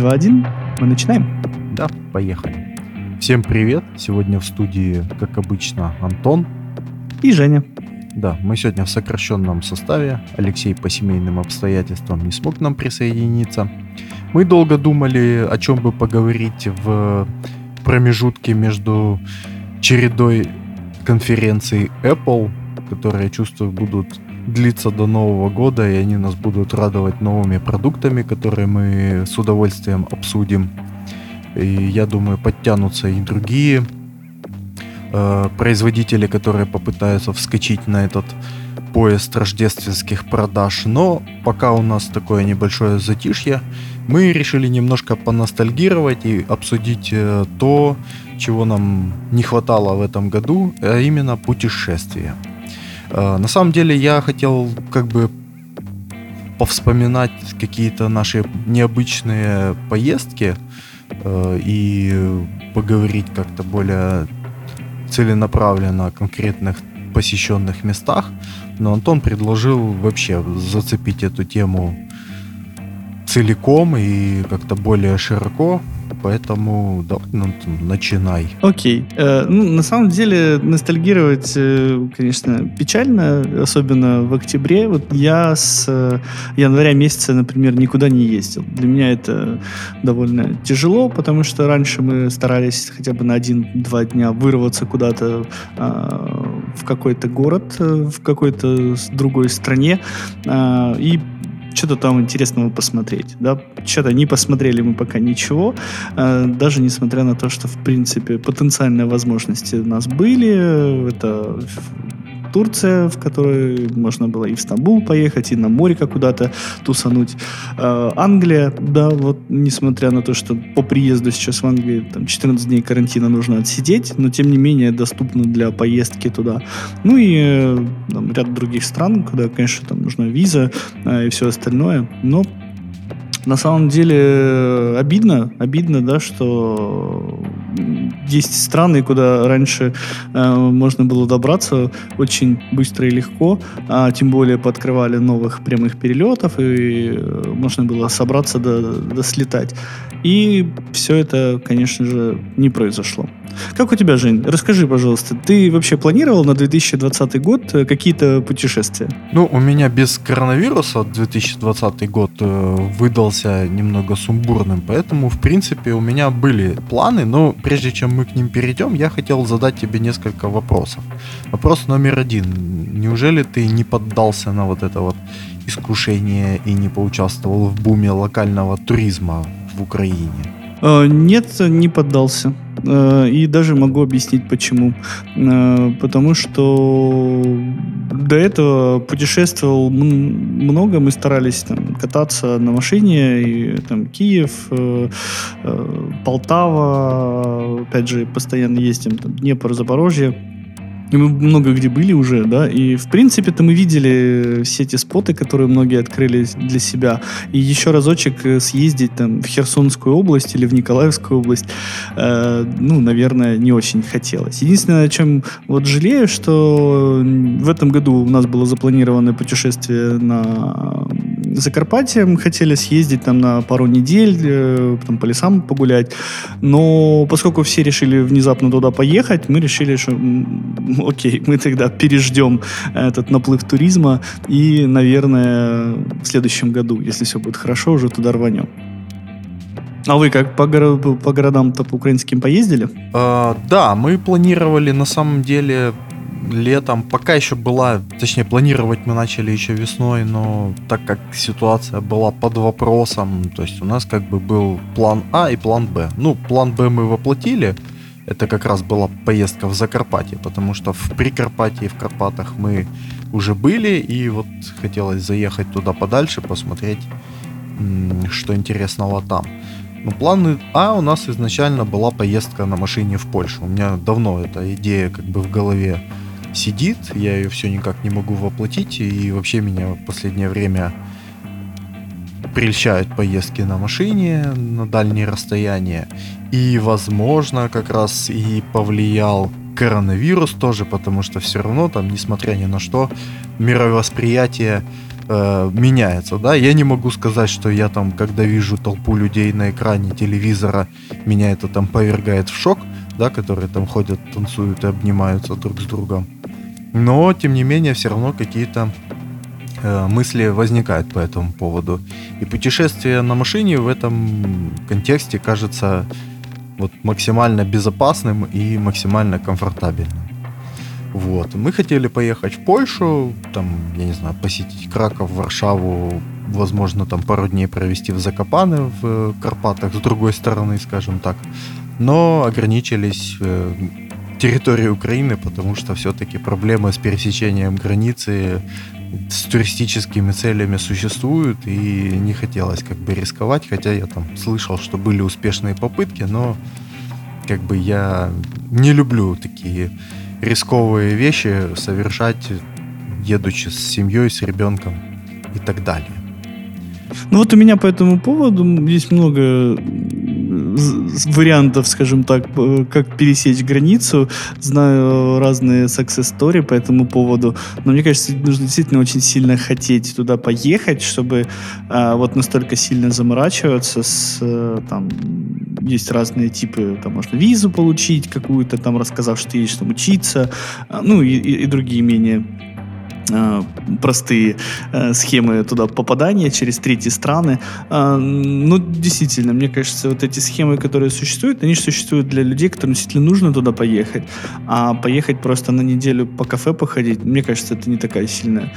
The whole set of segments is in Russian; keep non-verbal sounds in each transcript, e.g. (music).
3, 2, 1. Мы начинаем? Да, поехали. Всем привет. Сегодня в студии, как обычно, Антон. И Женя. Да, мы сегодня в сокращенном составе. Алексей по семейным обстоятельствам не смог нам присоединиться. Мы долго думали, о чем бы поговорить в промежутке между чередой конференций Apple, которые, я чувствую, будут длиться до Нового года, и они нас будут радовать новыми продуктами, которые мы с удовольствием обсудим. И я думаю, подтянутся и другие э, производители, которые попытаются вскочить на этот поезд рождественских продаж. Но пока у нас такое небольшое затишье, мы решили немножко поностальгировать и обсудить э, то, чего нам не хватало в этом году, а именно путешествия. Э, на самом деле я хотел как бы повспоминать какие-то наши необычные поездки э, и поговорить как-то более целенаправленно о конкретных посещенных местах. Но Антон предложил вообще зацепить эту тему целиком и как-то более широко поэтому давай ну, начинай. Окей. Э, ну, на самом деле, ностальгировать, э, конечно, печально, особенно в октябре. Вот я с э, января месяца, например, никуда не ездил. Для меня это довольно тяжело, потому что раньше мы старались хотя бы на один-два дня вырваться куда-то э, в какой-то город, в какой-то другой стране э, и что-то там интересного посмотреть. Да? Что-то не посмотрели мы пока ничего, э, даже несмотря на то, что, в принципе, потенциальные возможности у нас были. Это Турция, в которой можно было и в Стамбул поехать, и на море как куда-то тусануть. Э, Англия, да, вот несмотря на то, что по приезду сейчас в Англию там 14 дней карантина нужно отсидеть, но тем не менее доступно для поездки туда. Ну и э, там, ряд других стран, куда, конечно, там нужна виза э, и все остальное, но на самом деле э, обидно, обидно, да, что есть страны, куда раньше э, можно было добраться очень быстро и легко, а тем более пооткрывали новых прямых перелетов, и э, можно было собраться да, да слетать. И все это, конечно же, не произошло. Как у тебя, Жень? Расскажи, пожалуйста, ты вообще планировал на 2020 год э, какие-то путешествия? Ну, у меня без коронавируса 2020 год э, выдался немного сумбурным, поэтому, в принципе, у меня были планы, но прежде чем мы к ним перейдем, я хотел задать тебе несколько вопросов. Вопрос номер один. Неужели ты не поддался на вот это вот искушение и не поучаствовал в буме локального туризма в Украине? Э, нет, не поддался. Э, и даже могу объяснить почему. Э, потому что до этого путешествовал много, мы старались там, кататься на машине, и там Киев, Полтава, опять же, постоянно ездим, там, Днепр, Запорожье. И мы много где были уже, да, и в принципе-то мы видели все эти споты, которые многие открыли для себя. И еще разочек э, съездить там в Херсонскую область или в Николаевскую область, э, ну, наверное, не очень хотелось. Единственное, о чем вот жалею, что в этом году у нас было запланировано путешествие на Закарпатье, мы хотели съездить там на пару недель, э, там по лесам погулять, но поскольку все решили внезапно туда поехать, мы решили, что окей, мы тогда переждем этот наплыв туризма и, наверное, в следующем году, если все будет хорошо, уже туда рванем. А вы как по, горо- по городам-то по украинским поездили? А, да, мы планировали на самом деле летом, пока еще была, точнее планировать мы начали еще весной, но так как ситуация была под вопросом, то есть у нас как бы был план А и план Б. Ну, план Б мы воплотили, это как раз была поездка в Закарпатье, потому что в Прикарпатье и в Карпатах мы уже были, и вот хотелось заехать туда подальше, посмотреть, что интересного там. Ну, план А у нас изначально была поездка на машине в Польшу. У меня давно эта идея как бы в голове сидит, я ее все никак не могу воплотить, и вообще меня в последнее время прельщают поездки на машине на дальние расстояния. И, возможно, как раз и повлиял коронавирус тоже, потому что все равно там, несмотря ни на что, мировосприятие э, меняется, да. Я не могу сказать, что я там, когда вижу толпу людей на экране телевизора, меня это там повергает в шок, да, которые там ходят, танцуют и обнимаются друг с другом. Но, тем не менее, все равно какие-то э, мысли возникают по этому поводу. И путешествие на машине в этом контексте кажется вот максимально безопасным и максимально комфортабельным. Вот. Мы хотели поехать в Польшу, там, я не знаю, посетить Краков, Варшаву, возможно, там пару дней провести в Закопаны в Карпатах, с другой стороны, скажем так. Но ограничились э, территорией Украины, потому что все-таки проблемы с пересечением границы с туристическими целями существуют, и не хотелось как бы рисковать, хотя я там слышал, что были успешные попытки, но как бы я не люблю такие рисковые вещи совершать, едучи с семьей, с ребенком и так далее. Ну вот у меня по этому поводу есть много вариантов, скажем так, как пересечь границу. Знаю разные success story по этому поводу. Но мне кажется, нужно действительно очень сильно хотеть туда поехать, чтобы а, вот настолько сильно заморачиваться с э, там есть разные типы, там можно визу получить какую-то, там рассказав, что ты едешь там учиться, а, ну и, и, и другие менее Э, простые э, схемы туда попадания через третьи страны. Э, ну, действительно, мне кажется, вот эти схемы, которые существуют, они существуют для людей, которым действительно нужно туда поехать. А поехать просто на неделю по кафе походить, мне кажется, это не такая сильная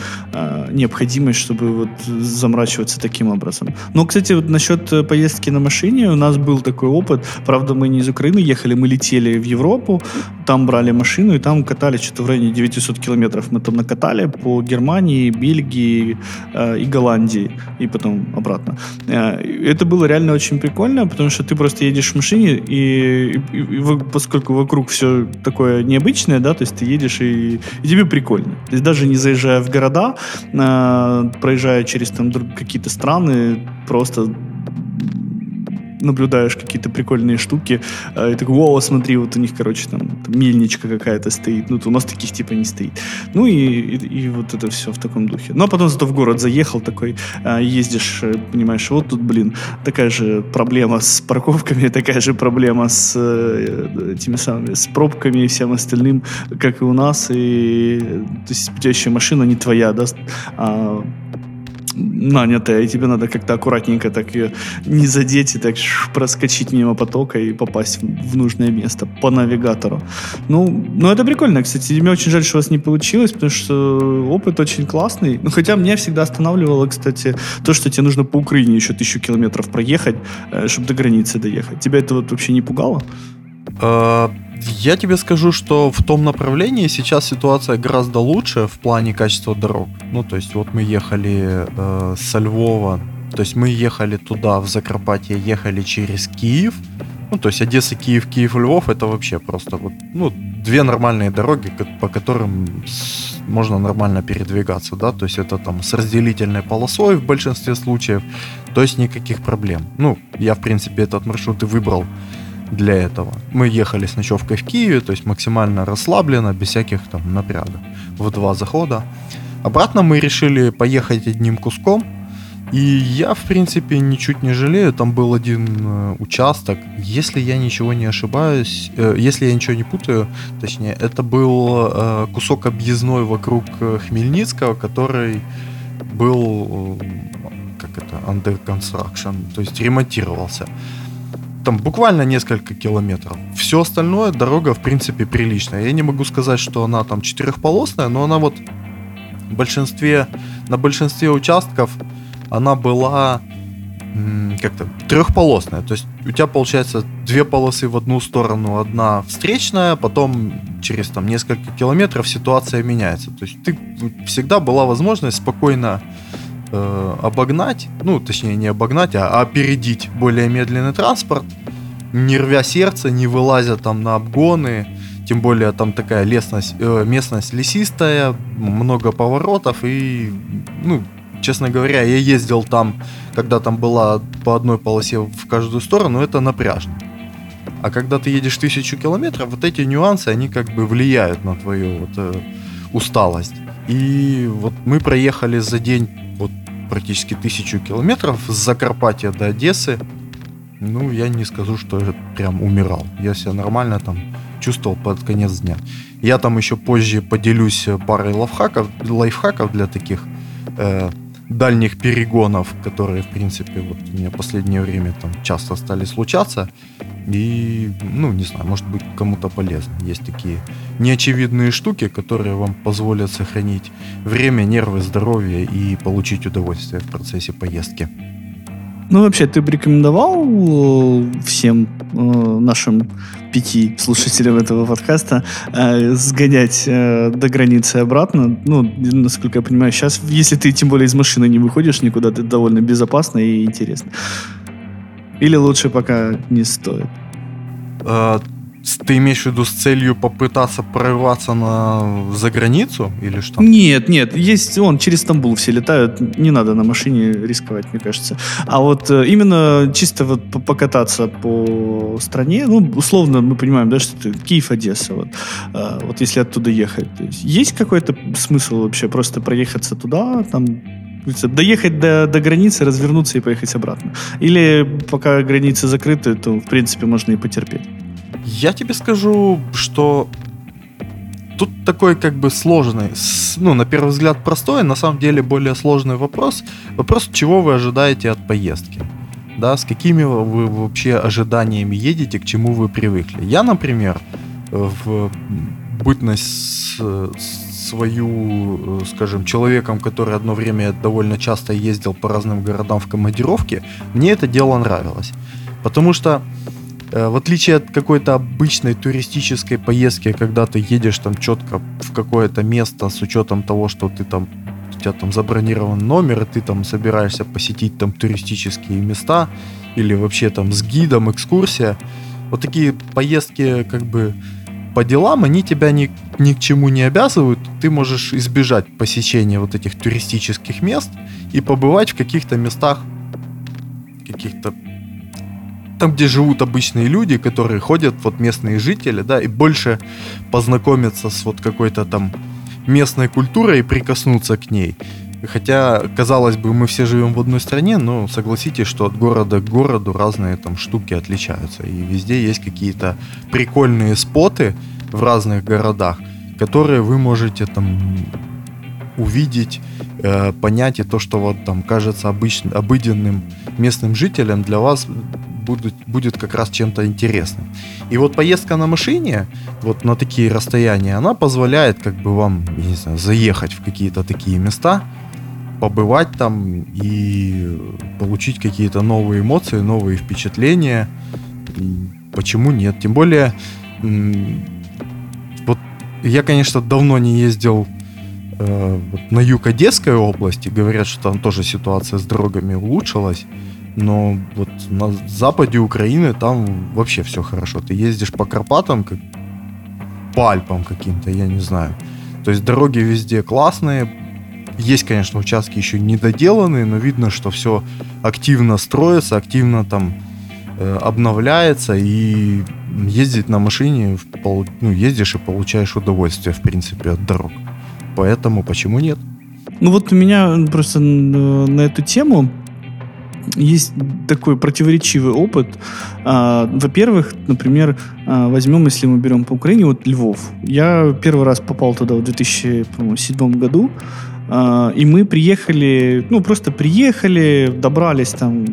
необходимость, чтобы вот заморачиваться таким образом. Но, кстати, вот насчет поездки на машине у нас был такой опыт. Правда, мы не из Украины ехали, мы летели в Европу, там брали машину и там катали что-то в районе 900 километров. Мы там накатали по Германии, Бельгии э, и Голландии, и потом обратно. Э, это было реально очень прикольно, потому что ты просто едешь в машине, и, и, и поскольку вокруг все такое необычное, да, то есть ты едешь, и, и тебе прикольно. То есть даже не заезжая в города, э, проезжая через там какие-то страны, просто наблюдаешь какие-то прикольные штуки, э, и такой, о, смотри, вот у них, короче, там, там мельничка какая-то стоит, ну, у нас таких типа не стоит. Ну, и, и, и вот это все в таком духе. Ну, а потом зато в город заехал такой, э, ездишь, э, понимаешь, вот тут, блин, такая же проблема с парковками, (laughs) такая же проблема с этими самыми, с пробками и всем остальным, как и у нас, и то есть у машина не твоя, да, а нанятая, и тебе надо как-то аккуратненько так ее не задеть и так проскочить мимо потока и попасть в нужное место по навигатору. Ну, ну это прикольно, кстати. Мне очень жаль, что у вас не получилось, потому что опыт очень классный. Ну, хотя меня всегда останавливало, кстати, то, что тебе нужно по Украине еще тысячу километров проехать, э, чтобы до границы доехать. Тебя это вот вообще не пугало? Я тебе скажу, что в том направлении сейчас ситуация гораздо лучше в плане качества дорог. Ну, то есть вот мы ехали э, со Львова, то есть мы ехали туда, в Закарпатье, ехали через Киев. Ну, то есть Одесса, Киев, Киев, Львов, это вообще просто вот, ну, две нормальные дороги, по которым можно нормально передвигаться, да, то есть это там с разделительной полосой в большинстве случаев, то есть никаких проблем. Ну, я, в принципе, этот маршрут и выбрал для этого. Мы ехали с ночевкой в Киеве, то есть максимально расслабленно, без всяких там напрягов. В два захода. Обратно мы решили поехать одним куском. И я, в принципе, ничуть не жалею. Там был один э, участок. Если я ничего не ошибаюсь, э, если я ничего не путаю, точнее, это был э, кусок объездной вокруг э, Хмельницкого, который был, э, как это, under construction, то есть ремонтировался там буквально несколько километров. Все остальное дорога, в принципе, приличная. Я не могу сказать, что она там четырехполосная, но она вот в большинстве, на большинстве участков она была как-то трехполосная. То есть у тебя получается две полосы в одну сторону, одна встречная, потом через там несколько километров ситуация меняется. То есть ты всегда была возможность спокойно э, обогнать, ну, точнее, не обогнать, а опередить более медленный транспорт, не рвя сердце, не вылазя там на обгоны, тем более там такая лесность, э, местность лесистая, много поворотов и, ну, честно говоря, я ездил там, когда там была по одной полосе в каждую сторону, это напряжно. А когда ты едешь тысячу километров, вот эти нюансы, они как бы влияют на твою вот, э, усталость. И вот мы проехали за день вот практически тысячу километров с Закарпатья до Одессы. Ну, я не скажу, что я прям умирал. Я себя нормально там чувствовал под конец дня. Я там еще позже поделюсь парой лайфхаков, лайфхаков для таких э, дальних перегонов, которые, в принципе, вот у меня последнее время там часто стали случаться. И, ну, не знаю, может быть, кому-то полезно. Есть такие неочевидные штуки, которые вам позволят сохранить время, нервы, здоровье и получить удовольствие в процессе поездки. Ну, вообще, ты бы рекомендовал э, всем э, нашим пяти слушателям этого подкаста э, сгонять э, до границы обратно? Ну, насколько я понимаю, сейчас, если ты тем более из машины не выходишь никуда, это довольно безопасно и интересно. Или лучше пока не стоит? А, ты имеешь в виду с целью попытаться прорваться на за границу или что? Нет, нет, есть он через Стамбул все летают, не надо на машине рисковать, мне кажется. А вот э, именно чисто вот покататься по стране, ну условно мы понимаем, да, что это Киев, Одесса, вот, а, вот если оттуда ехать, есть, есть какой-то смысл вообще просто проехаться туда, там доехать до, до границы, развернуться и поехать обратно. Или пока границы закрыты, то, в принципе, можно и потерпеть. Я тебе скажу, что тут такой как бы сложный, ну, на первый взгляд простой, на самом деле более сложный вопрос. Вопрос, чего вы ожидаете от поездки? Да, с какими вы вообще ожиданиями едете, к чему вы привыкли? Я, например, в бытность свою, э, скажем, человеком, который одно время довольно часто ездил по разным городам в командировке, мне это дело нравилось. Потому что в отличие от какой-то обычной туристической поездки, когда ты едешь там четко в какое-то место с учетом того, что ты там у тебя там забронирован номер, и ты там собираешься посетить там туристические места или вообще там с гидом экскурсия. Вот такие поездки как бы по делам, они тебя ни, ни к чему не обязывают. Ты можешь избежать посещения вот этих туристических мест и побывать в каких-то местах, каких-то там, где живут обычные люди, которые ходят, вот местные жители, да, и больше познакомиться с вот какой-то там местной культурой и прикоснуться к ней. Хотя, казалось бы, мы все живем в одной стране, но согласитесь, что от города к городу разные там штуки отличаются. И везде есть какие-то прикольные споты в разных городах, которые вы можете там увидеть, э, понять, и то, что вот там кажется обычным, обыденным местным жителям, для вас будет, будет как раз чем-то интересным. И вот поездка на машине, вот на такие расстояния, она позволяет как бы вам, не знаю, заехать в какие-то такие места, побывать там и получить какие-то новые эмоции, новые впечатления. Почему нет? Тем более, вот я, конечно, давно не ездил э, на юг Одесской области. Говорят, что там тоже ситуация с дорогами улучшилась. Но вот на западе Украины там вообще все хорошо. Ты ездишь по Карпатам, как по Альпам каким-то, я не знаю. То есть дороги везде классные. Есть, конечно, участки еще недоделанные, но видно, что все активно строится, активно там э, обновляется, и ездить на машине, ну, ездишь и получаешь удовольствие, в принципе, от дорог. Поэтому почему нет? Ну вот у меня просто на эту тему есть такой противоречивый опыт. А, во-первых, например, а, возьмем, если мы берем по Украине, вот Львов. Я первый раз попал туда в 2007 году. А, и мы приехали, ну, просто приехали, добрались там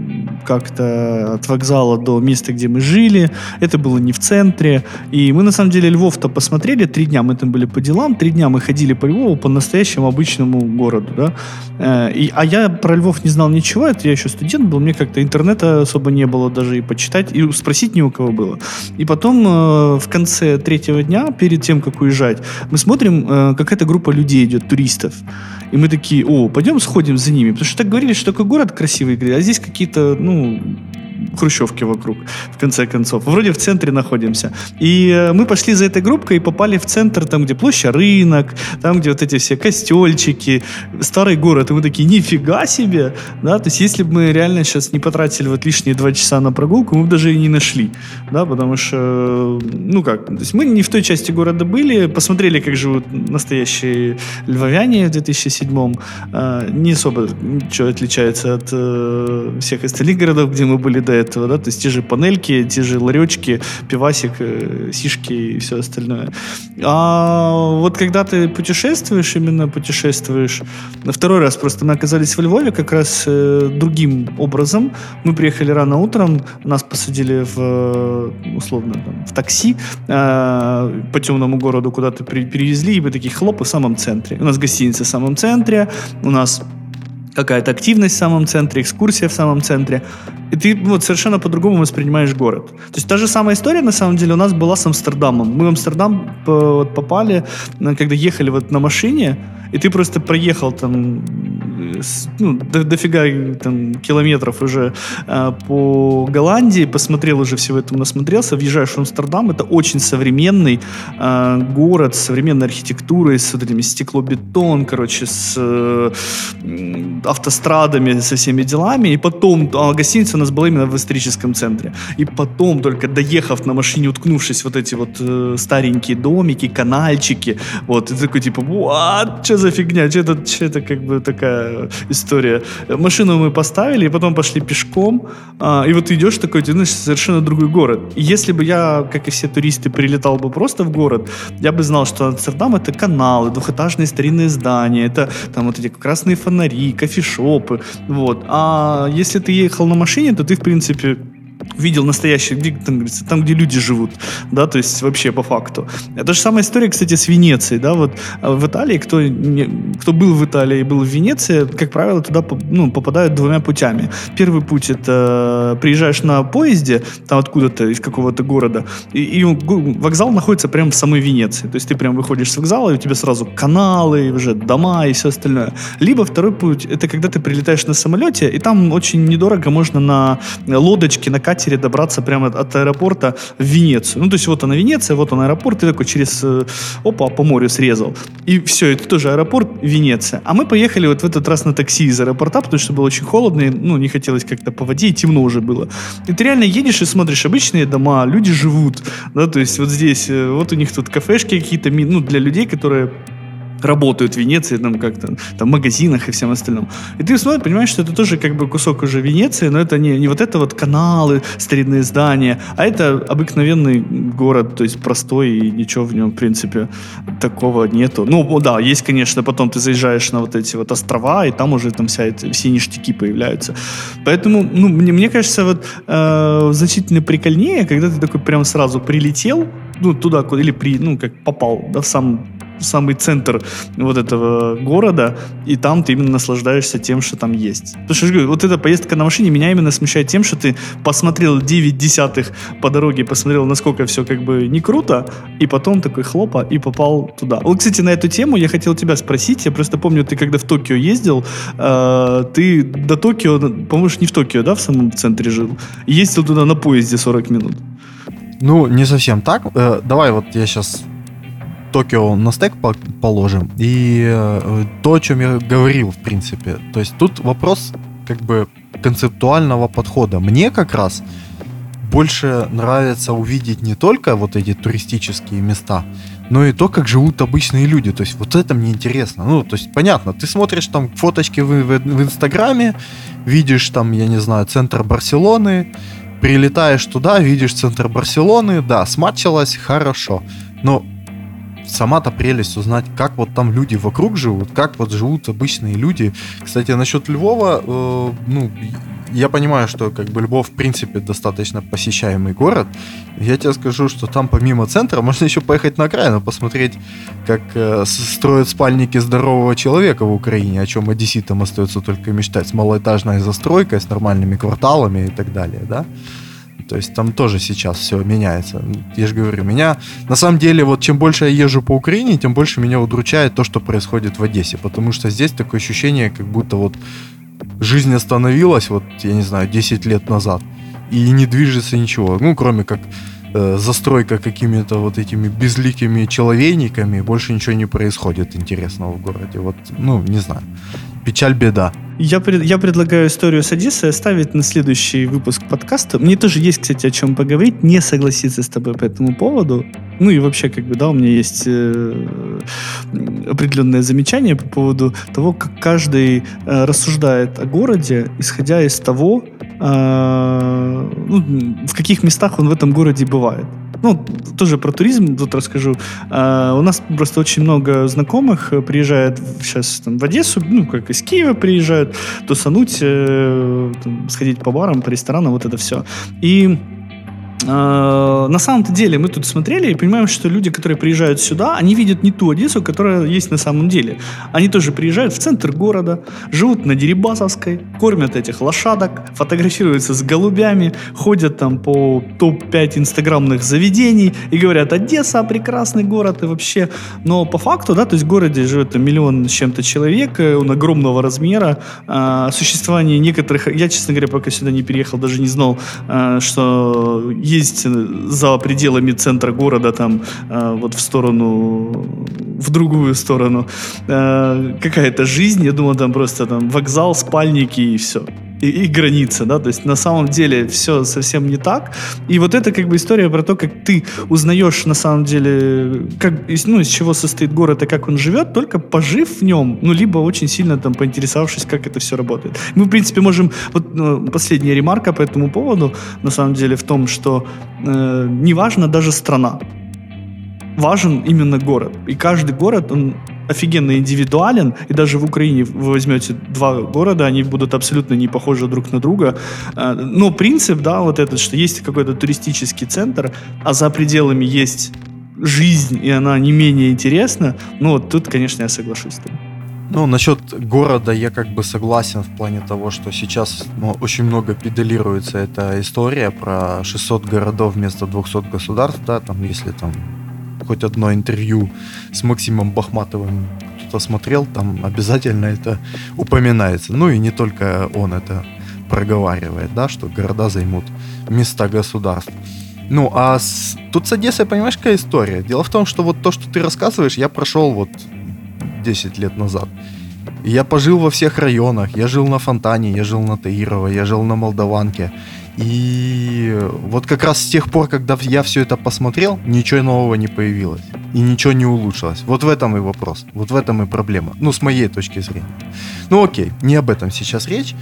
как-то от вокзала до места, где мы жили. Это было не в центре. И мы, на самом деле, Львов-то посмотрели. Три дня мы там были по делам. Три дня мы ходили по Львову, по настоящему обычному городу, да. Э, и, а я про Львов не знал ничего. Это я еще студент был. Мне как-то интернета особо не было даже и почитать, и спросить ни у кого было. И потом э, в конце третьего дня, перед тем, как уезжать, мы смотрим, э, какая-то группа людей идет, туристов. И мы такие, о, пойдем сходим за ними. Потому что так говорили, что такой город красивый, а здесь какие-то, ну, хрущевки вокруг, в конце концов. Вроде в центре находимся. И э, мы пошли за этой группкой и попали в центр, там, где площадь рынок, там, где вот эти все костельчики, старый город. И мы такие, нифига себе! Да, то есть если бы мы реально сейчас не потратили вот лишние два часа на прогулку, мы бы даже и не нашли. Да, потому что, ну как, то есть мы не в той части города были, посмотрели, как живут настоящие львовяне в 2007 а, не особо ничего отличается от э, всех остальных городов, где мы были до этого, да, то есть те же панельки, те же ларечки, пивасик, э, сишки и все остальное. А вот когда ты путешествуешь, именно путешествуешь, на второй раз просто мы оказались в Львове как раз э, другим образом. Мы приехали рано утром, нас посадили в, условно, там, в такси э, по темному городу куда-то перевезли, и мы такие хлопы в самом центре. У нас гостиница в самом центре, у нас какая-то активность в самом центре, экскурсия в самом центре. И ты вот совершенно по-другому воспринимаешь город. То есть та же самая история, на самом деле, у нас была с Амстердамом. Мы в Амстердам попали, когда ехали вот на машине, и ты просто проехал там ну, до, дофига там, километров уже э, по Голландии, посмотрел уже всего этого, насмотрелся, въезжаешь в Амстердам, это очень современный э, город с современной архитектурой, с вот этими стеклобетон, короче, с э, автострадами, со всеми делами, и потом, а гостиница у нас была именно в историческом центре, и потом, только доехав на машине, уткнувшись вот эти вот э, старенькие домики, канальчики, вот, и такой типа, what, что за фигня, что это, что это как бы такая история. Машину мы поставили, и потом пошли пешком, а, и вот ты идешь такой, ты знаешь, совершенно другой город. И если бы я, как и все туристы, прилетал бы просто в город, я бы знал, что Амстердам это каналы, двухэтажные старинные здания, это там вот эти красные фонари, кофешопы, вот. А если ты ехал на машине, то ты, в принципе, видел настоящий, где, там, там, где люди живут, да, то есть вообще по факту. Это же самая история, кстати, с Венецией, да, вот а в Италии, кто, не, кто был в Италии и был в Венеции, как правило, туда ну, попадают двумя путями. Первый путь это приезжаешь на поезде, там откуда-то, из какого-то города, и, и вокзал находится прямо в самой Венеции, то есть ты прям выходишь с вокзала, и у тебя сразу каналы, уже дома и все остальное. Либо второй путь, это когда ты прилетаешь на самолете, и там очень недорого можно на лодочке, на катере добраться прямо от аэропорта в Венецию. Ну, то есть вот она Венеция, вот он аэропорт, ты такой через, э, опа, по морю срезал. И все, это тоже аэропорт Венеция. А мы поехали вот в этот раз на такси из аэропорта, потому что было очень холодно, и, ну, не хотелось как-то по воде, и темно уже было. И ты реально едешь и смотришь обычные дома, люди живут, да, то есть вот здесь, э, вот у них тут кафешки какие-то, ну, для людей, которые работают в Венеции, там как-то, там, магазинах и всем остальном. И ты смотришь, понимаешь, что это тоже как бы кусок уже Венеции, но это не, не вот это вот каналы, старинные здания, а это обыкновенный город, то есть простой, и ничего в нем, в принципе, такого нету. Ну, да, есть, конечно, потом ты заезжаешь на вот эти вот острова, и там уже там вся эти, все ништяки появляются. Поэтому, ну, мне, мне кажется, вот э, значительно прикольнее, когда ты такой прям сразу прилетел, ну, туда, или при, ну, как попал, да, в сам самый центр вот этого города, и там ты именно наслаждаешься тем, что там есть. Потому что, я говорю, вот эта поездка на машине меня именно смущает тем, что ты посмотрел 9 десятых по дороге, посмотрел, насколько все как бы не круто, и потом такой хлопа, и попал туда. Вот, кстати, на эту тему я хотел тебя спросить, я просто помню, ты когда в Токио ездил, э, ты до Токио, по-моему, не в Токио, да, в самом центре жил, ездил туда на поезде 40 минут. Ну, не совсем так. Э, давай вот я сейчас Токио на стек положим. И э, то, о чем я говорил, в принципе. То есть тут вопрос как бы концептуального подхода. Мне как раз больше нравится увидеть не только вот эти туристические места, но и то, как живут обычные люди. То есть вот это мне интересно. Ну, то есть понятно, ты смотришь там фоточки в, в, в Инстаграме, видишь там, я не знаю, центр Барселоны, прилетаешь туда, видишь центр Барселоны, да, смачилось, хорошо. Но сама-то прелесть узнать, как вот там люди вокруг живут, как вот живут обычные люди. Кстати, насчет Львова, э, ну, я понимаю, что как бы Львов, в принципе, достаточно посещаемый город. Я тебе скажу, что там помимо центра можно еще поехать на окраину, посмотреть, как э, строят спальники здорового человека в Украине, о чем одесситам остается только мечтать, с малоэтажной застройкой, с нормальными кварталами и так далее, да. То есть там тоже сейчас все меняется. Я же говорю, меня на самом деле вот чем больше я езжу по Украине, тем больше меня удручает то, что происходит в Одессе, потому что здесь такое ощущение, как будто вот жизнь остановилась, вот, я не знаю, 10 лет назад. и не движется ничего. Ну, кроме как э, застройка какими-то вот этими безликими человейниками, больше ничего не происходит интересного в городе. Вот, ну, не знаю. Печаль, беда. Я, пред, я предлагаю историю с Одессой оставить на следующий выпуск подкаста. Мне тоже есть, кстати, о чем поговорить, не согласиться с тобой по этому поводу. Ну и вообще, как бы, да, у меня есть э, определенное замечание по поводу того, как каждый э, рассуждает о городе, исходя из того, ну, в каких местах он в этом городе бывает. Ну, тоже про туризм тут расскажу. Uh, у нас просто очень много знакомых э, приезжает сейчас там, в Одессу, ну, как из Киева приезжают, тусануть, э, там, сходить по барам, по ресторанам, вот это все. И на самом-то деле мы тут смотрели и понимаем, что люди, которые приезжают сюда, они видят не ту Одессу, которая есть на самом деле. Они тоже приезжают в центр города, живут на Дерибасовской, кормят этих лошадок, фотографируются с голубями, ходят там по топ-5 инстаграмных заведений и говорят, Одесса прекрасный город и вообще. Но по факту, да, то есть в городе живет миллион с чем-то человек, э, он огромного размера, э, существование некоторых, я, честно говоря, пока сюда не переехал, даже не знал, что есть за пределами центра города, там, э, вот в сторону, в другую сторону, э, какая-то жизнь. Я думал, там просто там вокзал, спальники и все и, и граница, да, то есть на самом деле все совсем не так. И вот это как бы история про то, как ты узнаешь на самом деле, как, ну, из чего состоит город и как он живет, только пожив в нем, ну, либо очень сильно там поинтересовавшись, как это все работает. Мы, в принципе, можем, вот ну, последняя ремарка по этому поводу, на самом деле, в том, что э, неважно даже страна, важен именно город. И каждый город, он офигенно индивидуален, и даже в Украине вы возьмете два города, они будут абсолютно не похожи друг на друга. А, но принцип, да, вот этот, что есть какой-то туристический центр, а за пределами есть жизнь, и она не менее интересна, ну вот тут, конечно, я соглашусь с тобой. Ну, насчет города я как бы согласен в плане того, что сейчас ну, очень много педалируется эта история про 600 городов вместо 200 государств, да, там, если там хоть одно интервью с Максимом Бахматовым кто-то смотрел, там обязательно это упоминается. Ну и не только он это проговаривает, да, что города займут места государств. Ну, а с... тут с Одессой, понимаешь, какая история? Дело в том, что вот то, что ты рассказываешь, я прошел вот 10 лет назад. Я пожил во всех районах. Я жил на Фонтане, я жил на Таирова, я жил на Молдаванке. И вот как раз с тех пор, когда я все это посмотрел, ничего нового не появилось. И ничего не улучшилось. Вот в этом и вопрос. Вот в этом и проблема. Ну, с моей точки зрения. Ну, окей, не об этом сейчас речь.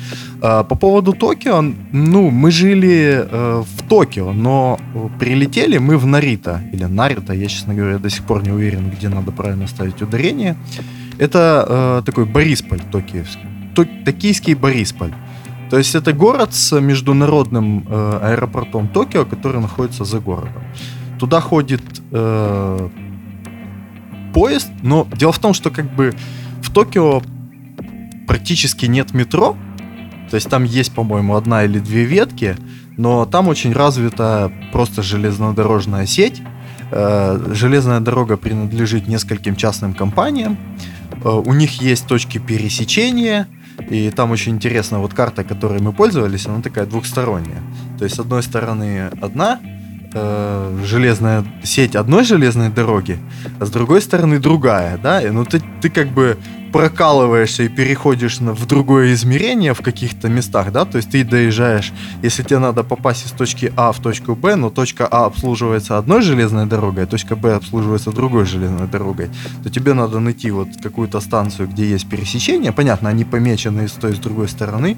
А, по поводу Токио, ну, мы жили э, в Токио, но прилетели мы в Нарита. Или Нарита, я, честно говоря, до сих пор не уверен, где надо правильно ставить ударение. Это э, такой Борисполь токиевский. Токийский Борисполь. То есть это город с международным э, аэропортом Токио, который находится за городом. Туда ходит э, поезд, но дело в том, что как бы в Токио практически нет метро. То есть там есть, по-моему, одна или две ветки, но там очень развита просто железнодорожная сеть. Э, железная дорога принадлежит нескольким частным компаниям. Э, у них есть точки пересечения, и там очень интересно, вот карта, которой мы пользовались, она такая двухсторонняя. То есть, с одной стороны одна э, железная сеть одной железной дороги, а с другой стороны другая, да, и, ну ты, ты как бы прокалываешься и переходишь на, в другое измерение в каких-то местах, да, то есть ты доезжаешь, если тебе надо попасть из точки А в точку Б, но точка А обслуживается одной железной дорогой, а точка Б обслуживается другой железной дорогой, то тебе надо найти вот какую-то станцию, где есть пересечение, понятно, они помечены с той и с другой стороны,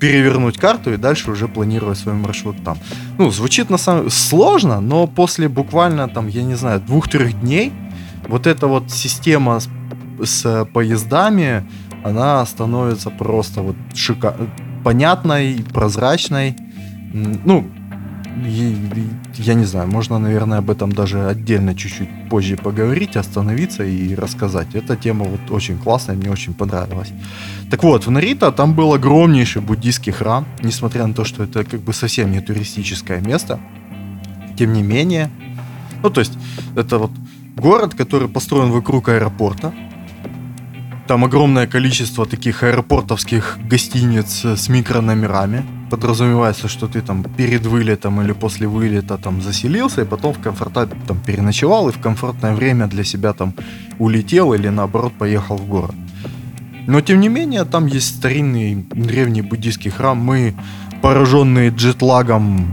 перевернуть карту и дальше уже планировать свой маршрут там. Ну, звучит на самом сложно, но после буквально там, я не знаю, двух-трех дней вот эта вот система с, с поездами, она становится просто вот шика... понятной, прозрачной. Ну, я не знаю, можно, наверное, об этом даже отдельно чуть-чуть позже поговорить, остановиться и рассказать. Эта тема вот очень классная, мне очень понравилась. Так вот, в Нарита там был огромнейший буддийский храм, несмотря на то, что это как бы совсем не туристическое место. Тем не менее, ну то есть это вот город, который построен вокруг аэропорта. Там огромное количество таких аэропортовских гостиниц с микрономерами подразумевается, что ты там перед вылетом или после вылета там заселился, и потом в комфорта там переночевал и в комфортное время для себя там улетел или наоборот поехал в город. Но тем не менее, там есть старинный древний буддийский храм. Мы, пораженные джетлагом,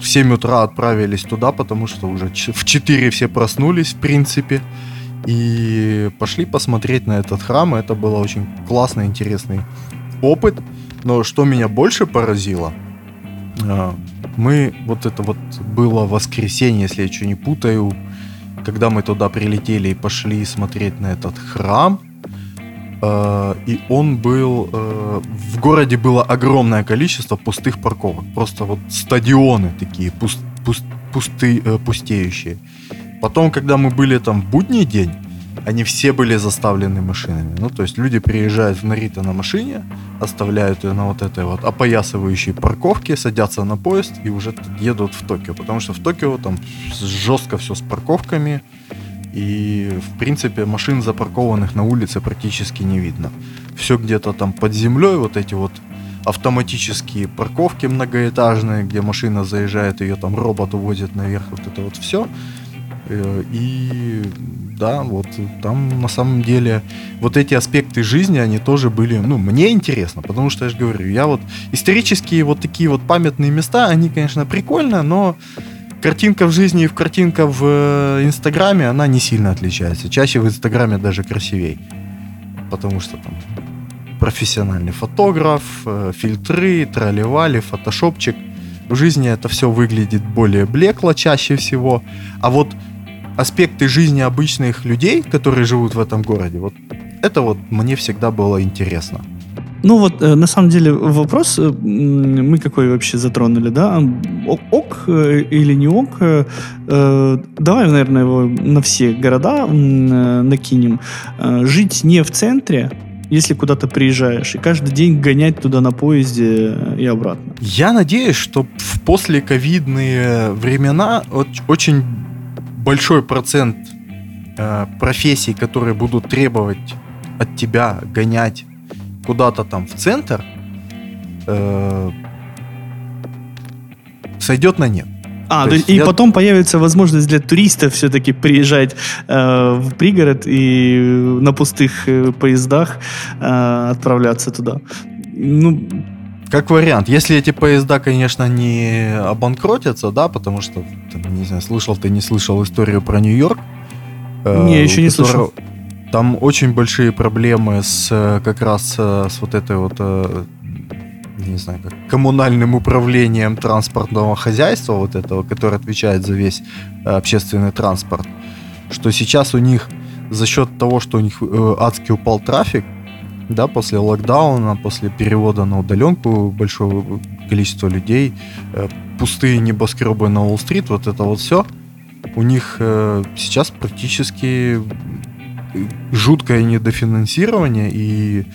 в 7 утра отправились туда, потому что уже в 4 все проснулись, в принципе. И пошли посмотреть на этот храм. Это был очень классный, интересный опыт. Но что меня больше поразило, а, мы, вот это вот было воскресенье, если я что не путаю, когда мы туда прилетели и пошли смотреть на этот храм, а, и он был... А, в городе было огромное количество пустых парковок. Просто вот стадионы такие пуст, пуст, пусты, э, пустеющие. Потом, когда мы были там в будний день, они все были заставлены машинами. Ну, то есть люди приезжают в Нарита на машине, оставляют ее на вот этой вот опоясывающей парковке, садятся на поезд и уже едут в Токио. Потому что в Токио там жестко все с парковками, и, в принципе, машин запаркованных на улице практически не видно. Все где-то там под землей, вот эти вот автоматические парковки многоэтажные, где машина заезжает, ее там робот увозит наверх, вот это вот все. Э, и да, вот там на самом деле вот эти аспекты жизни, они тоже были, ну, мне интересно, потому что я же говорю, я вот исторические вот такие вот памятные места, они, конечно, прикольно, но картинка в жизни и в картинка в э, Инстаграме, она не сильно отличается. Чаще в Инстаграме даже красивей. Потому что там профессиональный фотограф, э, фильтры, тролливали, фотошопчик. В жизни это все выглядит более блекло чаще всего. А вот аспекты жизни обычных людей, которые живут в этом городе, вот это вот мне всегда было интересно. Ну вот, э, на самом деле, вопрос э, мы какой вообще затронули, да? Ок э, или не ок? Давай, наверное, его на все города накинем. Жить не в центре, если куда-то приезжаешь, и каждый день гонять туда на поезде и обратно. Я надеюсь, что в послековидные времена очень большой процент профессий, которые будут требовать от тебя гонять куда-то там в центр, э, сойдет на нет. А, то есть, и я... потом появится возможность для туристов все-таки приезжать э, в пригород и на пустых э, поездах э, отправляться туда. Ну, как вариант, если эти поезда, конечно, не обанкротятся, да, потому что, там, не знаю, слышал ты, не слышал историю про Нью-Йорк. Э, не, еще не слышал. Там очень большие проблемы с э, как раз э, с вот этой вот э, не знаю, как коммунальным управлением транспортного хозяйства, вот этого, которое отвечает за весь общественный транспорт, что сейчас у них за счет того, что у них адски упал трафик, да, после локдауна, после перевода на удаленку большого количества людей, пустые небоскребы на Уолл-стрит, вот это вот все, у них сейчас практически жуткое недофинансирование, и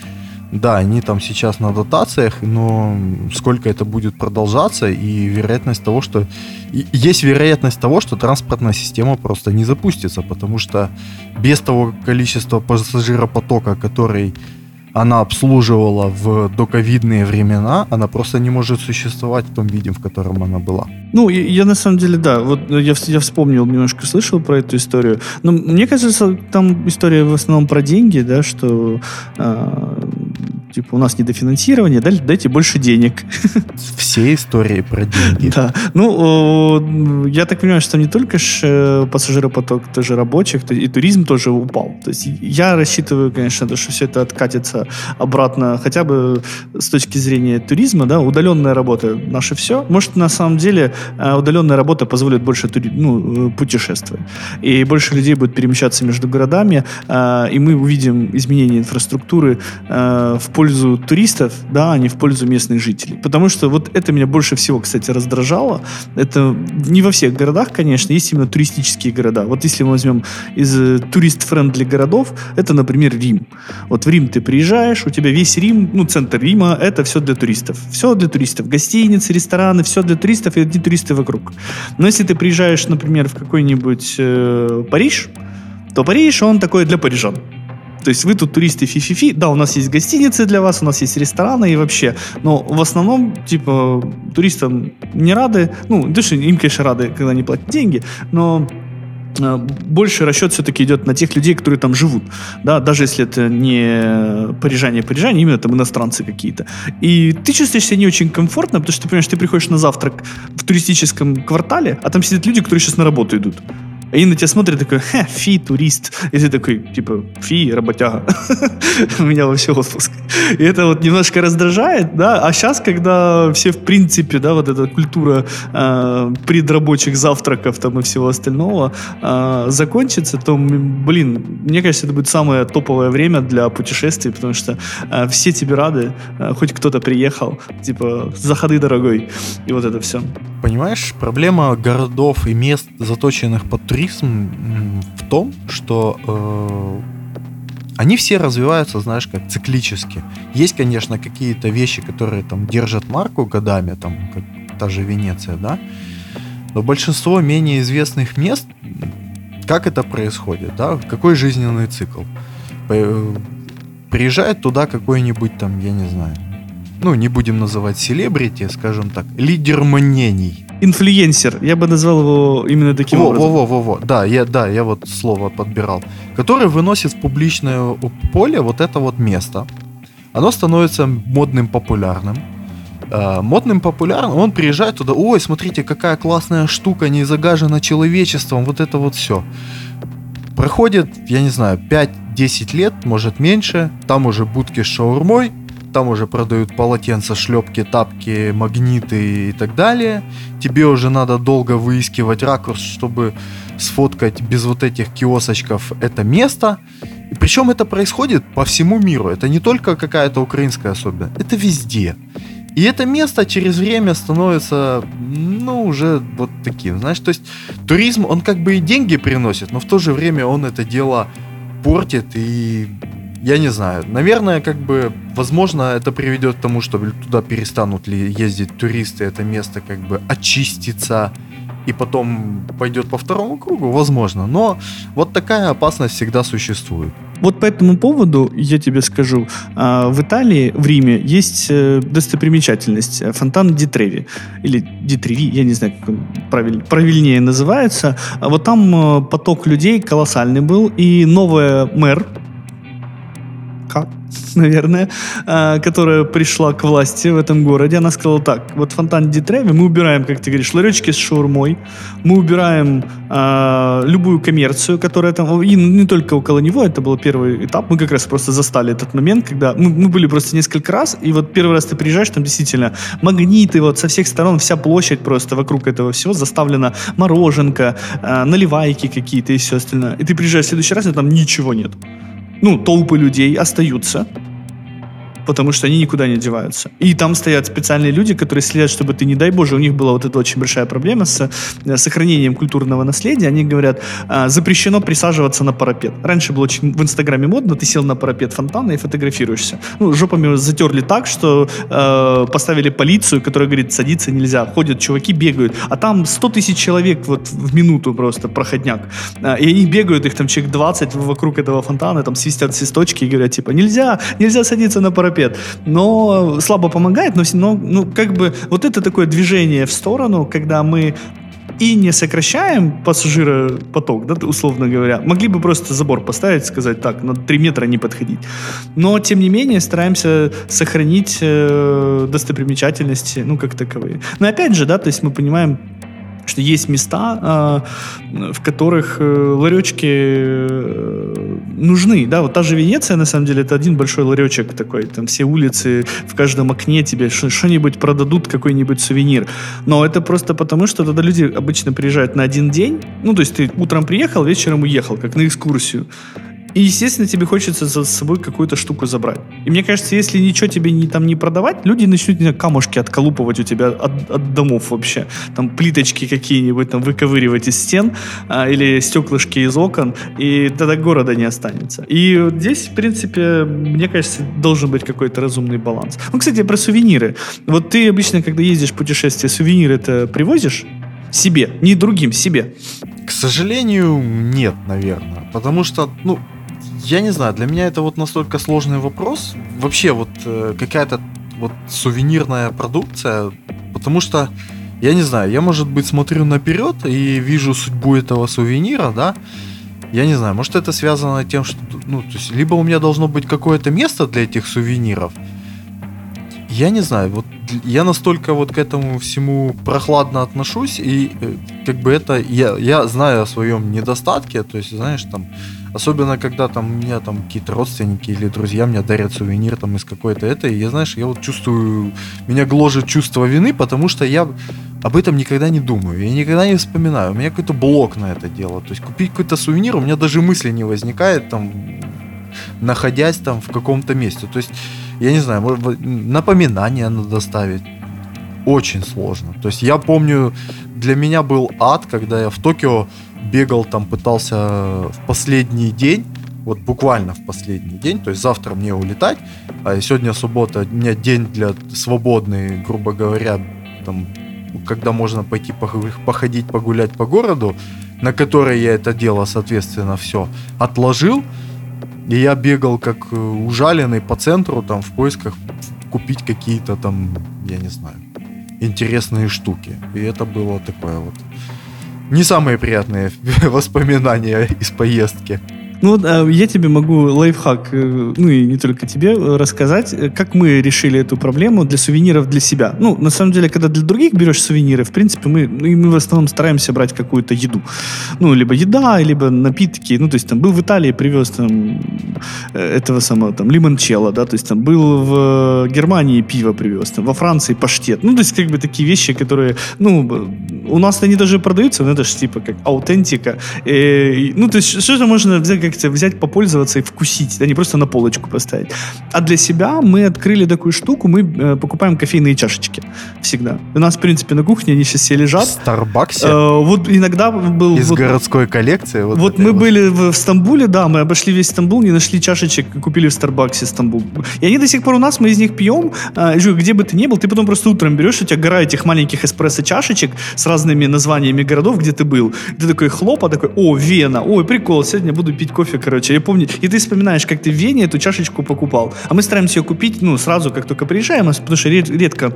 да, они там сейчас на дотациях, но сколько это будет продолжаться, и вероятность того, что... И есть вероятность того, что транспортная система просто не запустится, потому что без того количества пассажиропотока, который она обслуживала в доковидные времена, она просто не может существовать в том виде, в котором она была. Ну, я, я на самом деле, да, вот я, я вспомнил, немножко слышал про эту историю. Но мне кажется, там история в основном про деньги, да, что э, типа у нас недофинансирование, дайте больше денег. (laughs) Все истории про деньги. Да. Ну, я так понимаю, что не только э, пассажиропоток, тоже рабочих, и туризм тоже упал. То есть я рассчитываю, конечно, что все это откатится обратно, хотя бы с точки зрения туризма, да, удаленная работа наше все. Может, на самом деле э, удаленная работа позволит больше тури... ну, э, путешествовать. И больше людей будет перемещаться между городами, и мы увидим изменение инфраструктуры в пользу пользу туристов, да, а не в пользу местных жителей. Потому что вот это меня больше всего, кстати, раздражало. Это не во всех городах, конечно, есть именно туристические города. Вот если мы возьмем из э, tourist-friendly городов, это, например, Рим. Вот в Рим ты приезжаешь, у тебя весь Рим, ну, центр Рима, это все для туристов. Все для туристов. Гостиницы, рестораны, все для туристов и одни туристы вокруг. Но если ты приезжаешь, например, в какой-нибудь э, Париж, то Париж, он такой для парижан. То есть вы тут туристы фи-фи-фи, да, у нас есть гостиницы для вас, у нас есть рестораны и вообще, но в основном, типа, туристам не рады, ну, даже им, конечно, рады, когда они платят деньги, но э, больше расчет все-таки идет на тех людей, которые там живут, да, даже если это не парижане, парижане, именно там иностранцы какие-то. И ты чувствуешь себя не очень комфортно, потому что ты понимаешь, ты приходишь на завтрак в туристическом квартале, а там сидят люди, которые сейчас на работу идут. Они на тебя смотрят, такой, хе, фи, турист. И ты такой, типа, фи, работяга. (laughs) У меня вообще отпуск. И это вот немножко раздражает, да. А сейчас, когда все, в принципе, да, вот эта культура э, предрабочих завтраков там и всего остального э, закончится, то, блин, мне кажется, это будет самое топовое время для путешествий, потому что э, все тебе рады, э, хоть кто-то приехал, типа, заходы, дорогой. И вот это все. Понимаешь, проблема городов и мест, заточенных под туризм, в том, что э, они все развиваются, знаешь, как циклически. Есть, конечно, какие-то вещи, которые там держат марку годами, там, как та же Венеция, да, но большинство менее известных мест, как это происходит, да, какой жизненный цикл? Э, приезжает туда какой-нибудь там, я не знаю, ну, не будем называть селебрити, скажем так, лидер мнений. Инфлюенсер, я бы назвал его именно таким во, образом. Во, во, во, во, да, я, да, я вот слово подбирал. Который выносит в публичное поле вот это вот место. Оно становится модным, популярным. Э, модным, популярным, он приезжает туда, ой, смотрите, какая классная штука, не загажена человечеством, вот это вот все. Проходит, я не знаю, 5-10 лет, может меньше, там уже будки с шаурмой, там уже продают полотенца, шлепки, тапки, магниты и так далее. Тебе уже надо долго выискивать ракурс, чтобы сфоткать без вот этих киосочков это место. И причем это происходит по всему миру. Это не только какая-то украинская особенность, это везде. И это место через время становится, ну, уже вот таким, знаешь, то есть туризм, он как бы и деньги приносит, но в то же время он это дело портит и я не знаю. Наверное, как бы, возможно, это приведет к тому, что туда перестанут ли ездить туристы, это место как бы очистится и потом пойдет по второму кругу, возможно. Но вот такая опасность всегда существует. Вот по этому поводу я тебе скажу. А, в Италии, в Риме, есть э, достопримечательность э, фонтан Дитреви. Или Дитреви, я не знаю, как он правиль, правильнее называется. А вот там э, поток людей колоссальный был. И новая мэр, (laughs) наверное, э, которая пришла к власти в этом городе, она сказала так, вот фонтан Дитреви мы убираем, как ты говоришь, ларечки с шаурмой, мы убираем э, любую коммерцию, которая там, и не только около него, это был первый этап, мы как раз просто застали этот момент, когда мы, мы были просто несколько раз, и вот первый раз ты приезжаешь, там действительно магниты, вот со всех сторон, вся площадь просто вокруг этого всего заставлена мороженка, э, наливайки какие-то и все остальное. И ты приезжаешь в следующий раз, и там ничего нет ну, толпы людей остаются, потому что они никуда не деваются. И там стоят специальные люди, которые следят, чтобы ты, не дай боже, у них была вот эта очень большая проблема с э, сохранением культурного наследия. Они говорят, а, запрещено присаживаться на парапет. Раньше было очень в Инстаграме модно, ты сел на парапет фонтана и фотографируешься. Ну, жопами затерли так, что э, поставили полицию, которая говорит, садиться нельзя. Ходят чуваки, бегают. А там 100 тысяч человек вот в минуту просто, проходняк. А, и они бегают, их там человек 20 вокруг этого фонтана, там свистят свисточки и говорят, типа, нельзя, нельзя садиться на парапет парапет. Но слабо помогает, но, но ну, как бы вот это такое движение в сторону, когда мы и не сокращаем пассажиропоток, да, условно говоря. Могли бы просто забор поставить, сказать так, на 3 метра не подходить. Но, тем не менее, стараемся сохранить э, достопримечательности, ну, как таковые. Но опять же, да, то есть мы понимаем, что есть места, э, в которых э, ларечки э, нужны, да, вот та же Венеция, на самом деле, это один большой ларечек такой, там все улицы, в каждом окне тебе что-нибудь продадут, какой-нибудь сувенир, но это просто потому, что тогда люди обычно приезжают на один день, ну, то есть ты утром приехал, вечером уехал, как на экскурсию, и, естественно, тебе хочется за собой какую-то штуку забрать. И мне кажется, если ничего тебе не, там не продавать, люди начнут не камушки отколупывать у тебя от, от домов вообще. Там плиточки какие-нибудь там выковыривать из стен а, или стеклышки из окон, и тогда города не останется. И вот здесь, в принципе, мне кажется, должен быть какой-то разумный баланс. Ну, кстати, про сувениры. Вот ты обычно, когда ездишь в путешествие, сувениры это привозишь? Себе, не другим, себе. К сожалению, нет, наверное. Потому что, ну, я не знаю, для меня это вот настолько сложный вопрос. Вообще вот э, какая-то вот сувенирная продукция, потому что я не знаю, я, может быть, смотрю наперед и вижу судьбу этого сувенира, да, я не знаю, может это связано тем, что, ну, то есть, либо у меня должно быть какое-то место для этих сувениров, я не знаю, вот я настолько вот к этому всему прохладно отношусь, и э, как бы это, я, я знаю о своем недостатке, то есть, знаешь, там, особенно когда там у меня там какие-то родственники или друзья мне дарят сувенир там из какой-то этой, я, знаешь, я вот чувствую, меня гложет чувство вины, потому что я об этом никогда не думаю, я никогда не вспоминаю, у меня какой-то блок на это дело, то есть купить какой-то сувенир, у меня даже мысли не возникает там, находясь там в каком-то месте, то есть я не знаю, может, напоминание надо ставить. Очень сложно. То есть я помню, для меня был ад, когда я в Токио бегал, там пытался в последний день, вот буквально в последний день, то есть завтра мне улетать, а сегодня суббота, у меня день для свободный, грубо говоря, там, когда можно пойти походить, погулять по городу, на который я это дело, соответственно, все отложил, и я бегал как э, ужаленный по центру, там, в поисках купить какие-то там, я не знаю, интересные штуки. И это было такое вот не самые приятные (laughs) воспоминания из поездки. Ну а, я тебе могу лайфхак, э, ну и не только тебе, э, рассказать, э, как мы решили эту проблему для сувениров для себя. Ну, на самом деле, когда для других берешь сувениры, в принципе, мы, ну, и мы в основном стараемся брать какую-то еду. Ну, либо еда, либо напитки. Ну, то есть там был в Италии, привез там этого самого, там, лимончелло, да, то есть там был в Германии пиво привез, там, во Франции паштет. Ну, то есть как бы такие вещи, которые, ну, у нас они даже продаются, но это же типа как аутентика. И, ну, то есть что-то можно взять как-то взять, попользоваться и вкусить, да, не просто на полочку поставить. А для себя мы открыли такую штуку, мы э, покупаем кофейные чашечки всегда. У нас, в принципе, на кухне они сейчас все лежат. В Старбаксе? Э, вот иногда был... Из вот, городской коллекции? Вот, вот мы вот. были в, в Стамбуле, да, мы обошли весь Стамбул, не нашли чашечек, купили в Старбаксе Стамбул. И они до сих пор у нас, мы из них пьем. Э, где бы ты ни был, ты потом просто утром берешь, у тебя гора этих маленьких эспрессо-чашечек с разными названиями городов, где ты был. Ты такой хлопа, такой, о, Вена, ой, прикол, сегодня буду пить кофе, короче. Я помню, и ты вспоминаешь, как ты в Вене эту чашечку покупал. А мы стараемся ее купить, ну, сразу, как только приезжаем, потому что редко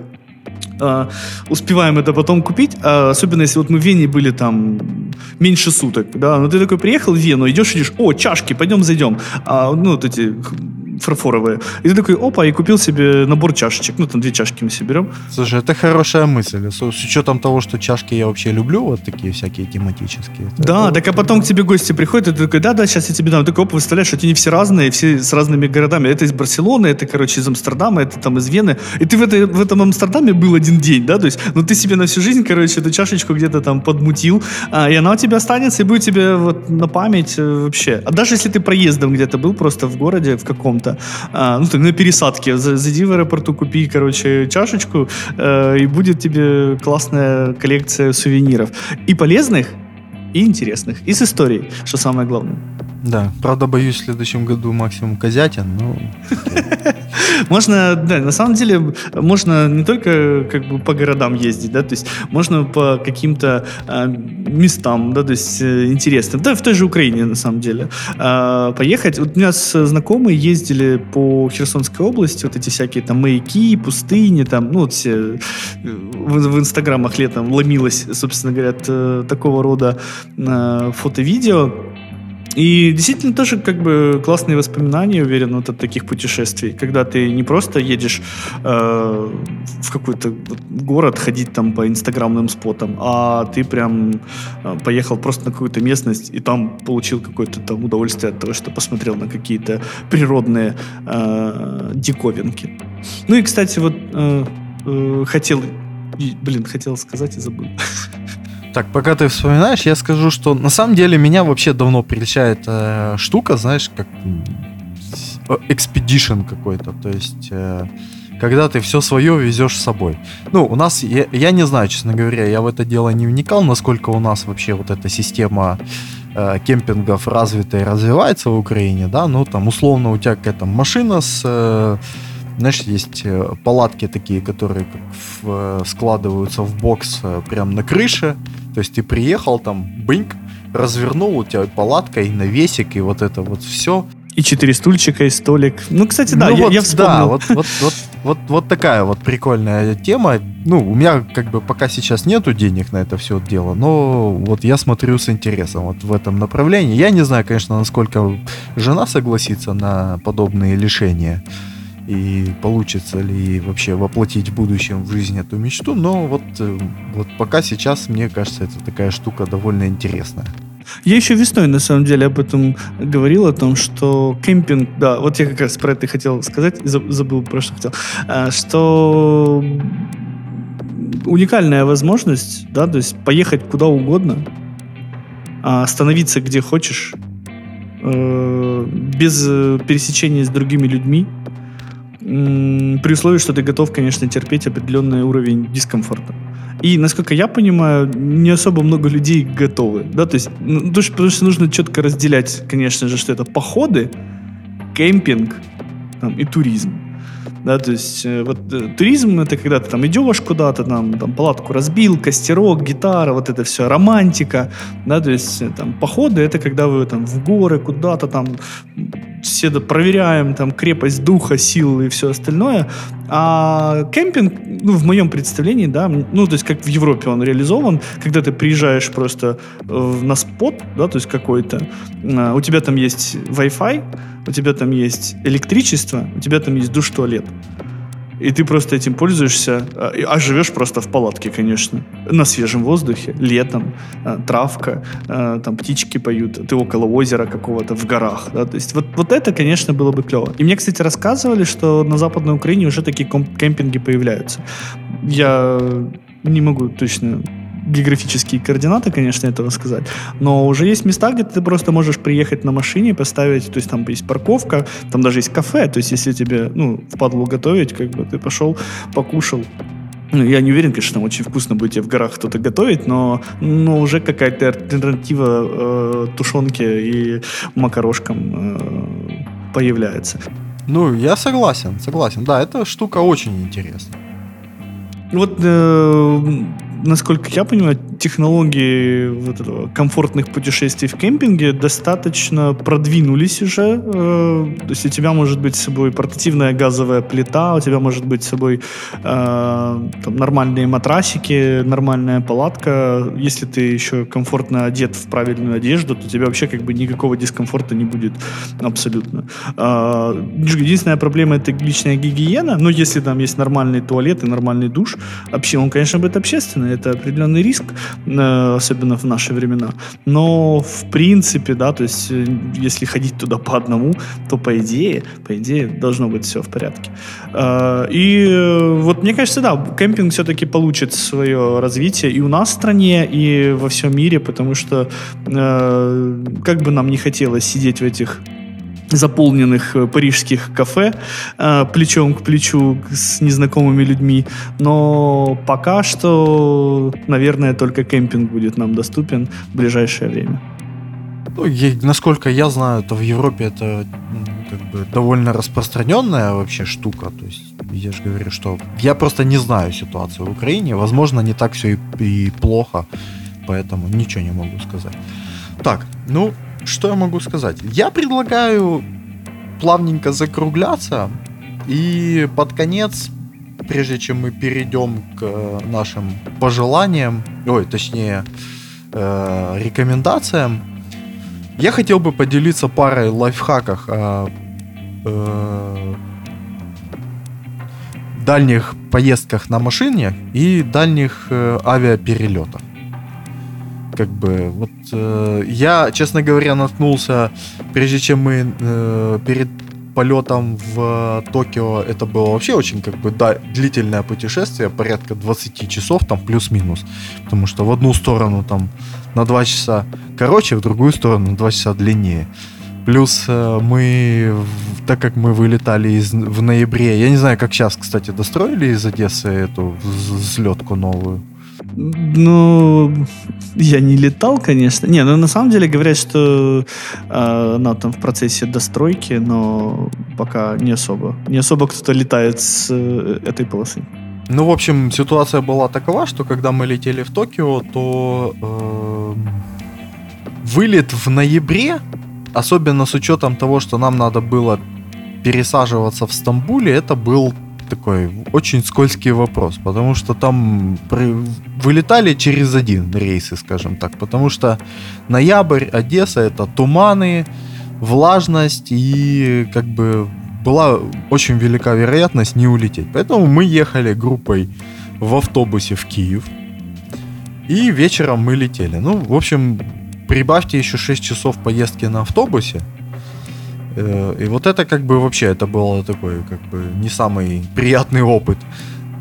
Uh, успеваем это потом купить, uh, особенно если вот мы в Вене были там меньше суток, да, но ты такой приехал в Вену, идешь, идешь, о, чашки, пойдем зайдем, uh, ну, вот эти фарфоровые. И ты такой, опа, и купил себе набор чашечек. Ну, там две чашки мы себе берем. Слушай, это хорошая мысль. С, с учетом того, что чашки я вообще люблю, вот такие всякие тематические. Да, это, так а потом к тебе гости приходят, и ты такой, да-да, сейчас я тебе дам. Ты такой, опа, выставляешь, что они все разные, все с разными городами. Это из Барселоны, это, короче, из Амстердама, это там из Вены. И ты в, этой, в этом Амстердаме был один день, да, то есть, ну, ты себе на всю жизнь, короче, эту чашечку где-то там подмутил, а, и она у тебя останется, и будет тебе вот на память э, вообще. А даже если ты проездом где-то был просто в городе в каком-то, каком-то, а, ну, так, на пересадке. Зайди в аэропорту, купи, короче, чашечку, э, и будет тебе классная коллекция сувениров. И полезных, и интересных, и с историей, что самое главное. Да, правда, боюсь, в следующем году максимум козятин, но... (laughs) Можно, да, на самом деле, можно не только как бы по городам ездить, да, то есть можно по каким-то э, местам, да, то есть э, интересным, да, в той же Украине, на самом деле, э, поехать. Вот у меня знакомые ездили по Херсонской области, вот эти всякие там маяки, пустыни, там, ну, вот все э, в, в инстаграмах летом ломилось, собственно говоря, э, такого рода э, фото-видео. И действительно тоже как бы классные воспоминания, уверен, вот от таких путешествий, когда ты не просто едешь э, в какой-то город ходить там по инстаграмным спотам, а ты прям э, поехал просто на какую-то местность и там получил какое-то там удовольствие от того, что посмотрел на какие-то природные э, диковинки. Ну и, кстати, вот э, э, хотел, блин, хотел сказать и забыл. (laughs) Так, пока ты вспоминаешь, я скажу, что на самом деле меня вообще давно прельщает э, штука, знаешь, как экспедишн какой-то. То есть, э, когда ты все свое везешь с собой. Ну, у нас, я, я не знаю, честно говоря, я в это дело не вникал, насколько у нас вообще вот эта система э, кемпингов развитая и развивается в Украине, да, ну, там, условно, у тебя какая-то машина с... Э, знаешь, есть э, палатки такие, которые в, э, складываются в бокс э, прямо на крыше. То есть ты приехал там, быньк, развернул, у тебя палатка и навесик, и вот это вот все. И четыре стульчика, и столик. Ну, кстати, да, ну, я, вот, я вспомнил. Да, вот, вот, вот, вот, вот такая вот прикольная тема. Ну, у меня как бы пока сейчас нету денег на это все дело, но вот я смотрю с интересом вот в этом направлении. Я не знаю, конечно, насколько жена согласится на подобные лишения и получится ли вообще воплотить в будущем в жизнь эту мечту, но вот, э, вот пока сейчас, мне кажется, это такая штука довольно интересная. Я еще весной, на самом деле, об этом говорил, о том, что кемпинг, да, вот я как раз про это хотел сказать, забыл про что хотел, а, что уникальная возможность, да, то есть поехать куда угодно, а, остановиться где хочешь, э, без пересечения с другими людьми, при условии, что ты готов, конечно, терпеть определенный уровень дискомфорта. И, насколько я понимаю, не особо много людей готовы. Да? То есть, ну, потому что нужно четко разделять, конечно же, что это походы, кемпинг там, и туризм. Да, то есть э, вот э, туризм это когда ты там идешь куда-то, там, там палатку разбил, костерок, гитара, вот это все, романтика, да, то есть э, там походы это когда вы там в горы куда-то там все проверяем там крепость духа, сил и все остальное. А кемпинг, ну, в моем представлении, да, ну, то есть как в Европе он реализован, когда ты приезжаешь просто на спот, да, то есть какой-то, а, у тебя там есть Wi-Fi, у тебя там есть электричество, у тебя там есть душ-туалет. И ты просто этим пользуешься, а, а живешь просто в палатке, конечно. На свежем воздухе, летом, а, травка, а, там птички поют, ты около озера какого-то в горах. Да? То есть вот, вот это, конечно, было бы клево. И мне, кстати, рассказывали, что на Западной Украине уже такие кемпинги появляются. Я не могу точно географические координаты, конечно, этого сказать, но уже есть места, где ты просто можешь приехать на машине, поставить, то есть там есть парковка, там даже есть кафе, то есть если тебе, ну, впадло готовить, как бы ты пошел, покушал, ну, я не уверен, конечно, там очень вкусно будет тебе в горах кто-то готовить, но, но уже какая-то альтернатива э, тушенке и макарошкам э, появляется. Ну, я согласен, согласен. Да, эта штука очень интересная. Вот э, насколько я понимаю, технологии вот этого комфортных путешествий в кемпинге достаточно продвинулись уже. Э, то есть у тебя может быть с собой портативная газовая плита, у тебя может быть с собой э, там, нормальные матрасики, нормальная палатка. Если ты еще комфортно одет в правильную одежду, то у тебя вообще как бы никакого дискомфорта не будет абсолютно. Э, единственная проблема это личная гигиена, но если там есть нормальный туалет и нормальный душ, вообще он, конечно, будет общественный, это определенный риск, э, особенно в наши времена. Но в принципе, да, то есть э, если ходить туда по одному, то по идее, по идее должно быть все в порядке. Э, и вот мне кажется, да, кемпинг все-таки получит свое развитие и у нас в стране, и во всем мире, потому что как бы нам не хотелось сидеть в этих заполненных э, парижских кафе э, плечом к плечу с незнакомыми людьми. Но пока что, наверное, только кемпинг будет нам доступен в ближайшее время. Ну, насколько я знаю, то в Европе это как бы довольно распространенная вообще штука. То есть я же говорю, что я просто не знаю ситуацию в Украине. Возможно, не так все и, и плохо, поэтому ничего не могу сказать. Так, ну, что я могу сказать? Я предлагаю плавненько закругляться и под конец, прежде чем мы перейдем к нашим пожеланиям, ой, точнее, э, рекомендациям, я хотел бы поделиться парой лайфхаков о э, дальних поездках на машине и дальних э, авиаперелетах как бы вот э, я, честно говоря, наткнулся, прежде чем мы э, перед полетом в Токио, это было вообще очень как бы да, длительное путешествие, порядка 20 часов, там плюс-минус, потому что в одну сторону там на 2 часа короче, в другую сторону на 2 часа длиннее. Плюс э, мы, так как мы вылетали из, в ноябре, я не знаю, как сейчас, кстати, достроили из Одессы эту взлетку новую. Ну, я не летал, конечно. Не, ну на самом деле говорят, что э, она там в процессе достройки, но пока не особо. Не особо кто-то летает с э, этой полосы. Ну, в общем, ситуация была такова, что когда мы летели в Токио, то э, вылет в ноябре особенно с учетом того, что нам надо было пересаживаться в Стамбуле, это был такой очень скользкий вопрос, потому что там вылетали через один рейсы, скажем так, потому что ноябрь, Одесса это туманы, влажность и как бы была очень велика вероятность не улететь. Поэтому мы ехали группой в автобусе в Киев. И вечером мы летели. Ну, в общем, прибавьте еще 6 часов поездки на автобусе. Э, и вот это как бы вообще, это был такой как бы не самый приятный опыт.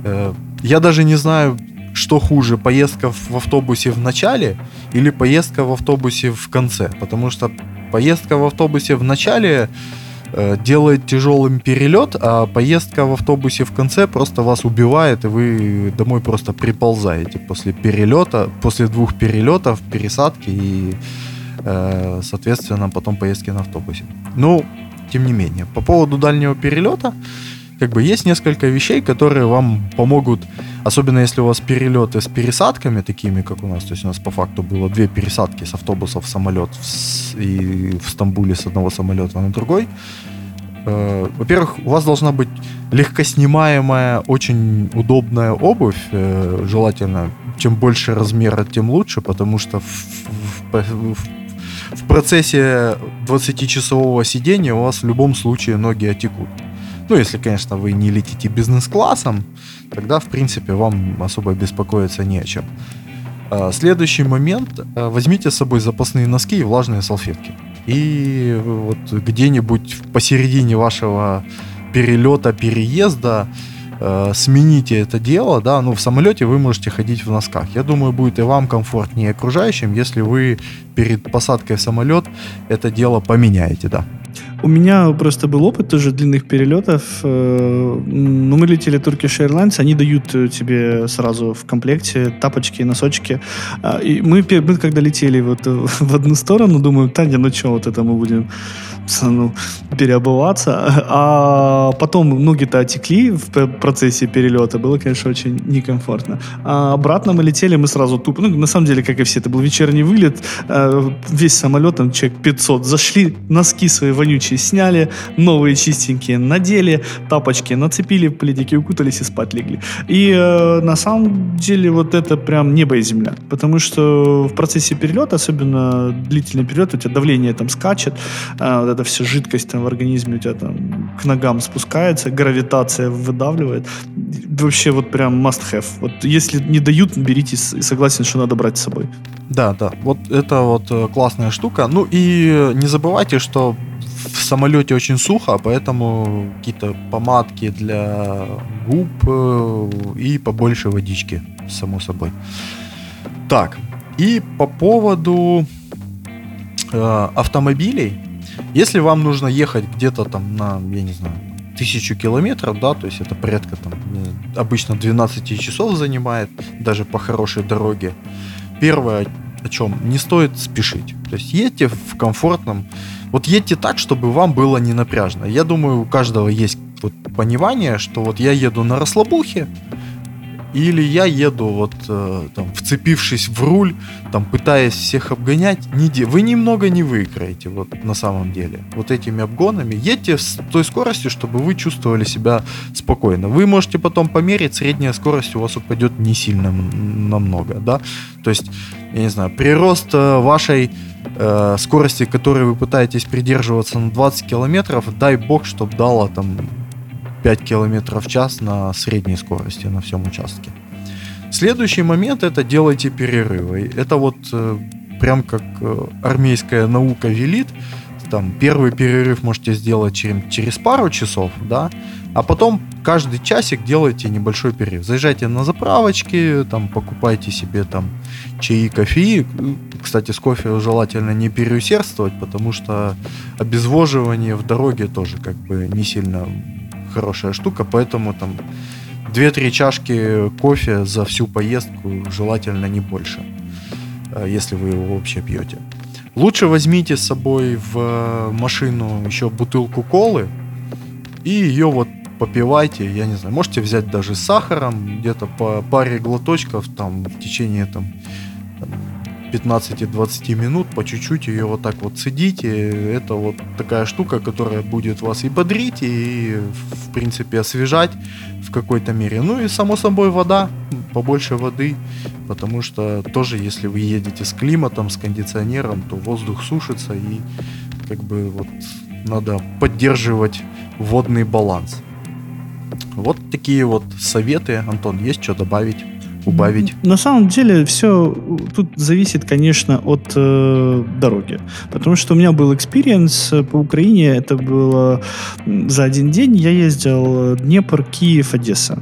Э, я даже не знаю, что хуже, поездка в автобусе в начале или поездка в автобусе в конце. Потому что поездка в автобусе в начале э, делает тяжелым перелет, а поездка в автобусе в конце просто вас убивает, и вы домой просто приползаете после перелета, после двух перелетов, пересадки и, соответственно, потом поездки на автобусе. Ну, тем не менее, по поводу дальнего перелета, как бы есть несколько вещей, которые вам помогут, особенно если у вас перелеты с пересадками такими, как у нас, то есть у нас по факту было две пересадки с автобуса в самолет и в Стамбуле с одного самолета на другой. Э, во-первых, у вас должна быть легкоснимаемая, очень удобная обувь, э, желательно, чем больше размера, тем лучше, потому что в, в, в, в процессе 20-часового сидения у вас в любом случае ноги отекут. Ну, если, конечно, вы не летите бизнес-классом, тогда, в принципе, вам особо беспокоиться не о чем. А, следующий момент. А, возьмите с собой запасные носки и влажные салфетки. И вот где-нибудь посередине вашего перелета, переезда э, смените это дело, да, ну в самолете вы можете ходить в носках. Я думаю, будет и вам комфортнее, и окружающим, если вы перед посадкой в самолет это дело поменяете, да. У меня просто был опыт тоже длинных перелетов. Э, ну, мы летели Turkish Airlines, они дают тебе сразу в комплекте тапочки, носочки. А, и мы, мы когда летели вот (laughs) в одну сторону, думаю, Таня, ну что, вот это мы будем (laughs) ну, переобуваться. А потом ноги-то отекли в процессе перелета. Было, конечно, очень некомфортно. А обратно мы летели, мы сразу тупо... Ну, на самом деле, как и все, это был вечерний вылет. Э, весь самолет, там, человек 500. Зашли, носки свои вонючие сняли, новые чистенькие надели, тапочки нацепили, пледики укутались и спать легли. И э, на самом деле вот это прям небо и земля. Потому что в процессе перелета, особенно длительный перелет, у тебя давление там скачет, э, вот эта вся жидкость там в организме у тебя там к ногам спускается, гравитация выдавливает. Вообще вот прям must have. Вот если не дают, берите согласен, что надо брать с собой. Да, да. Вот это вот э, классная штука. Ну и не забывайте, что в самолете очень сухо, поэтому какие-то помадки для губ э, и побольше водички, само собой. Так, и по поводу э, автомобилей, если вам нужно ехать где-то там на, я не знаю, тысячу километров, да, то есть это порядка там обычно 12 часов занимает, даже по хорошей дороге. Первое, о чем не стоит спешить. То есть едьте в комфортном, вот едьте так, чтобы вам было не напряжно. Я думаю, у каждого есть вот понимание, что вот я еду на расслабухе, или я еду вот э, там, вцепившись в руль, там, пытаясь всех обгонять, не де... вы немного не выиграете вот на самом деле. Вот этими обгонами едьте с той скоростью, чтобы вы чувствовали себя спокойно. Вы можете потом померить, средняя скорость у вас упадет не сильно намного, да. То есть, я не знаю, прирост э, вашей э, скорости, которой вы пытаетесь придерживаться на 20 километров, дай бог, чтобы дало там 5 км в час на средней скорости на всем участке. Следующий момент это делайте перерывы. Это вот э, прям как э, армейская наука велит. Там первый перерыв можете сделать через, через пару часов, да, а потом каждый часик делайте небольшой перерыв. Заезжайте на заправочки, там покупайте себе там чаи, кофе. Кстати, с кофе желательно не переусердствовать, потому что обезвоживание в дороге тоже как бы не сильно хорошая штука, поэтому там 2-3 чашки кофе за всю поездку желательно не больше, э, если вы его вообще пьете. Лучше возьмите с собой в машину еще бутылку колы и ее вот попивайте, я не знаю, можете взять даже с сахаром, где-то по паре глоточков там в течение там, там 15-20 минут, по чуть-чуть ее вот так вот цедите. Это вот такая штука, которая будет вас и бодрить, и, в принципе, освежать в какой-то мере. Ну и, само собой, вода, побольше воды, потому что тоже, если вы едете с климатом, с кондиционером, то воздух сушится, и как бы вот надо поддерживать водный баланс. Вот такие вот советы. Антон, есть что добавить? Убавить? На самом деле все тут зависит, конечно, от э, дороги. Потому что у меня был experience по Украине. Это было за один день. Я ездил Днепр, Киев, Одесса.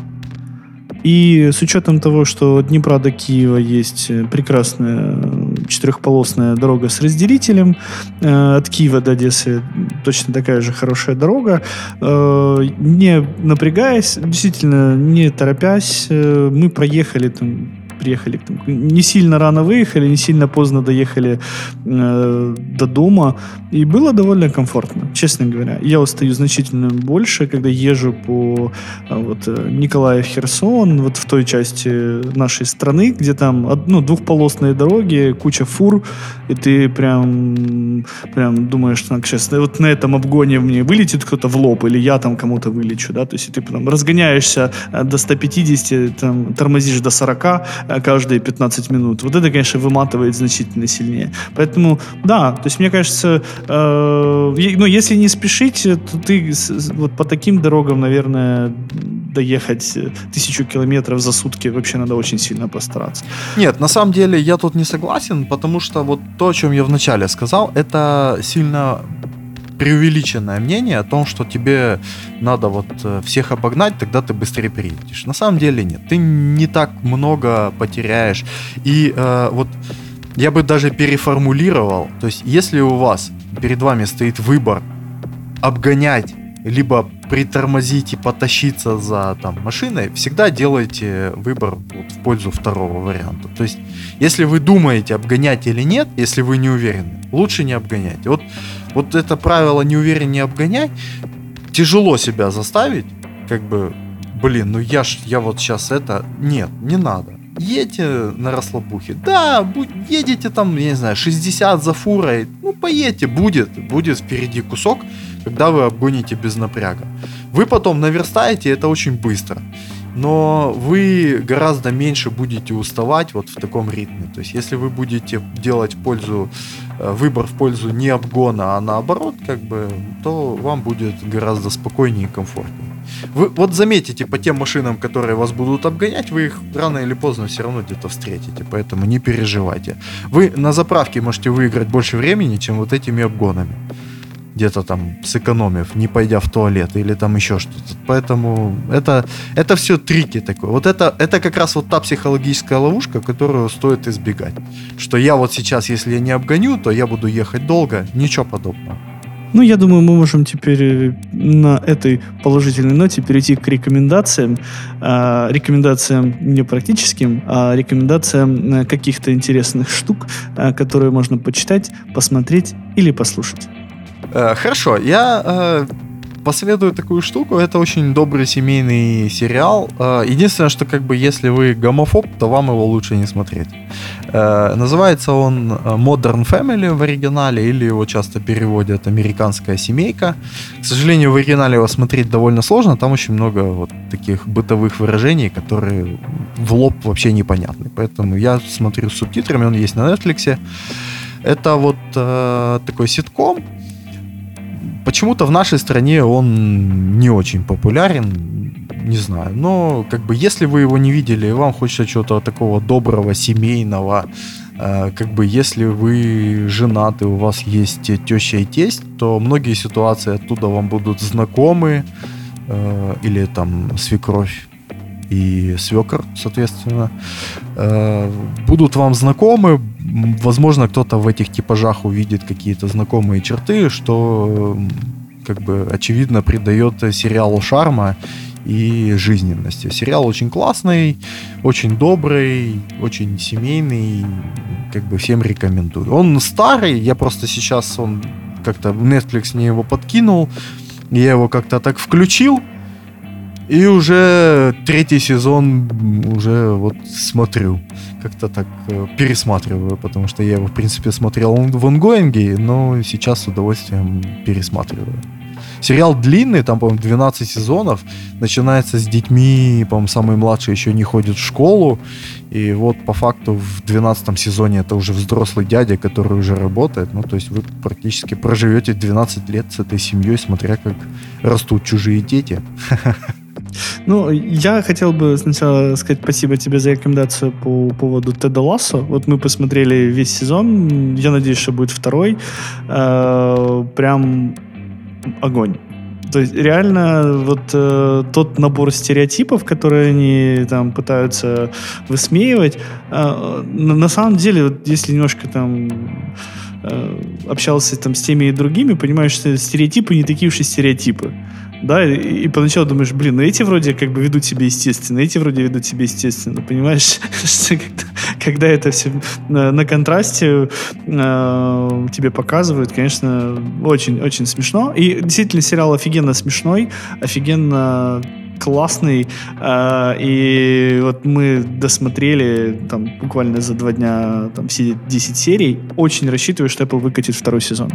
И с учетом того, что от Днепра до Киева есть э, прекрасная э, четырехполосная дорога с разделителем, э, от Киева до Одессы. Точно такая же хорошая дорога, не напрягаясь, действительно не торопясь, мы проехали там приехали, там, не сильно рано выехали, не сильно поздно доехали э, до дома, и было довольно комфортно, честно говоря. Я устаю значительно больше, когда езжу по э, вот, э, Николаев Херсон, вот в той части нашей страны, где там ну, двухполосные дороги, куча фур, и ты прям, прям думаешь, так, сейчас вот на этом обгоне мне вылетит кто-то в лоб, или я там кому-то вылечу, да, то есть ты потом разгоняешься э, до 150, там, тормозишь до 40, Э, каждые 15 минут. Вот это, конечно, выматывает значительно сильнее. Поэтому, да, то есть мне кажется, э, ну, если не спешить, то ты вот по таким дорогам, наверное, доехать э, тысячу километров за сутки вообще надо очень сильно постараться. Нет, на самом деле я тут не согласен, потому что вот то, о чем я вначале сказал, это сильно преувеличенное мнение о том, что тебе надо вот э, всех обогнать, тогда ты быстрее приедешь. На самом деле нет. Ты не так много потеряешь. И э, вот я бы даже переформулировал. То есть, если у вас перед вами стоит выбор обгонять либо притормозить и потащиться за там, машиной, всегда делайте выбор вот, в пользу второго варианта. То есть, если вы думаете, обгонять или нет, если вы не уверены, лучше не обгоняйте. Вот вот это правило не уверен, не обгоняй, тяжело себя заставить, как бы, блин, ну я ж, я вот сейчас это, нет, не надо. Едьте на расслабухе. Да, едете там, я не знаю, 60 за фурой. Ну, поедьте, будет. Будет впереди кусок, когда вы обгоните без напряга. Вы потом наверстаете, это очень быстро но вы гораздо меньше будете уставать вот в таком ритме. То есть, если вы будете делать пользу, выбор в пользу не обгона, а наоборот, как бы, то вам будет гораздо спокойнее и комфортнее. Вы вот заметите по тем машинам, которые вас будут обгонять, вы их рано или поздно все равно где-то встретите, поэтому не переживайте. Вы на заправке можете выиграть больше времени, чем вот этими обгонами где-то там сэкономив, не пойдя в туалет или там еще что-то. Поэтому это, это все трики такое. Вот это, это как раз вот та психологическая ловушка, которую стоит избегать. Что я вот сейчас, если я не обгоню, то я буду ехать долго. Ничего подобного. Ну, я думаю, мы можем теперь э, на этой положительной ноте перейти к рекомендациям. А, рекомендациям не практическим, а рекомендациям э, каких-то интересных штук, а, которые можно почитать, посмотреть или послушать. Э, хорошо, я э, посоветую такую штуку. Это очень добрый семейный сериал. Э, единственное, что как бы если вы гомофоб, то вам его лучше не смотреть. Называется он Modern Family в оригинале, или его часто переводят «Американская семейка». К сожалению, в оригинале его смотреть довольно сложно. Там очень много вот таких бытовых выражений, которые в лоб вообще непонятны. Поэтому я смотрю с субтитрами, он есть на Netflix. Это вот э, такой ситком, Почему-то в нашей стране он не очень популярен, не знаю. Но как бы если вы его не видели, и вам хочется чего-то такого доброго, семейного, э, как бы если вы женаты, у вас есть теща и тесть, то многие ситуации оттуда вам будут знакомы, э, или там свекровь и свекор, соответственно, э, будут вам знакомы. Возможно, кто-то в этих типажах увидит какие-то знакомые черты, что как бы очевидно придает сериалу шарма и жизненности. Сериал очень классный, очень добрый, очень семейный, как бы всем рекомендую. Он старый, я просто сейчас он как-то Netflix мне его подкинул, я его как-то так включил, И уже третий сезон уже вот смотрю. Как-то так э, пересматриваю, потому что я его, в принципе, смотрел в онгоинге, но сейчас с удовольствием пересматриваю. Сериал длинный, там, по-моему, 12 сезонов. Начинается с детьми, по-моему, самый младший еще не ходит в школу. И вот по факту в 12 сезоне это уже взрослый дядя, который уже работает. Ну, то есть вы практически проживете 12 лет с этой семьей, смотря как растут чужие дети. (laughs) Ну, я хотел бы сначала сказать спасибо тебе за рекомендацию по поводу Теда Лассо. Вот мы посмотрели весь сезон. Я надеюсь, что будет второй. Э, прям огонь. То есть реально вот э, тот набор стереотипов, которые они там пытаются высмеивать, э, на, на самом деле, вот, если немножко там э, общался там с теми и другими, понимаешь, что стереотипы не такие уж и стереотипы да, и, и поначалу думаешь, блин, ну эти вроде как бы ведут себя естественно, эти вроде ведут себя естественно, понимаешь, (laughs) что когда, когда это все на, на контрасте э, тебе показывают, конечно, очень-очень смешно, и действительно сериал офигенно смешной, офигенно классный. Э, и вот мы досмотрели там буквально за два дня там все 10 серий. Очень рассчитываю, что Apple выкатит второй сезон.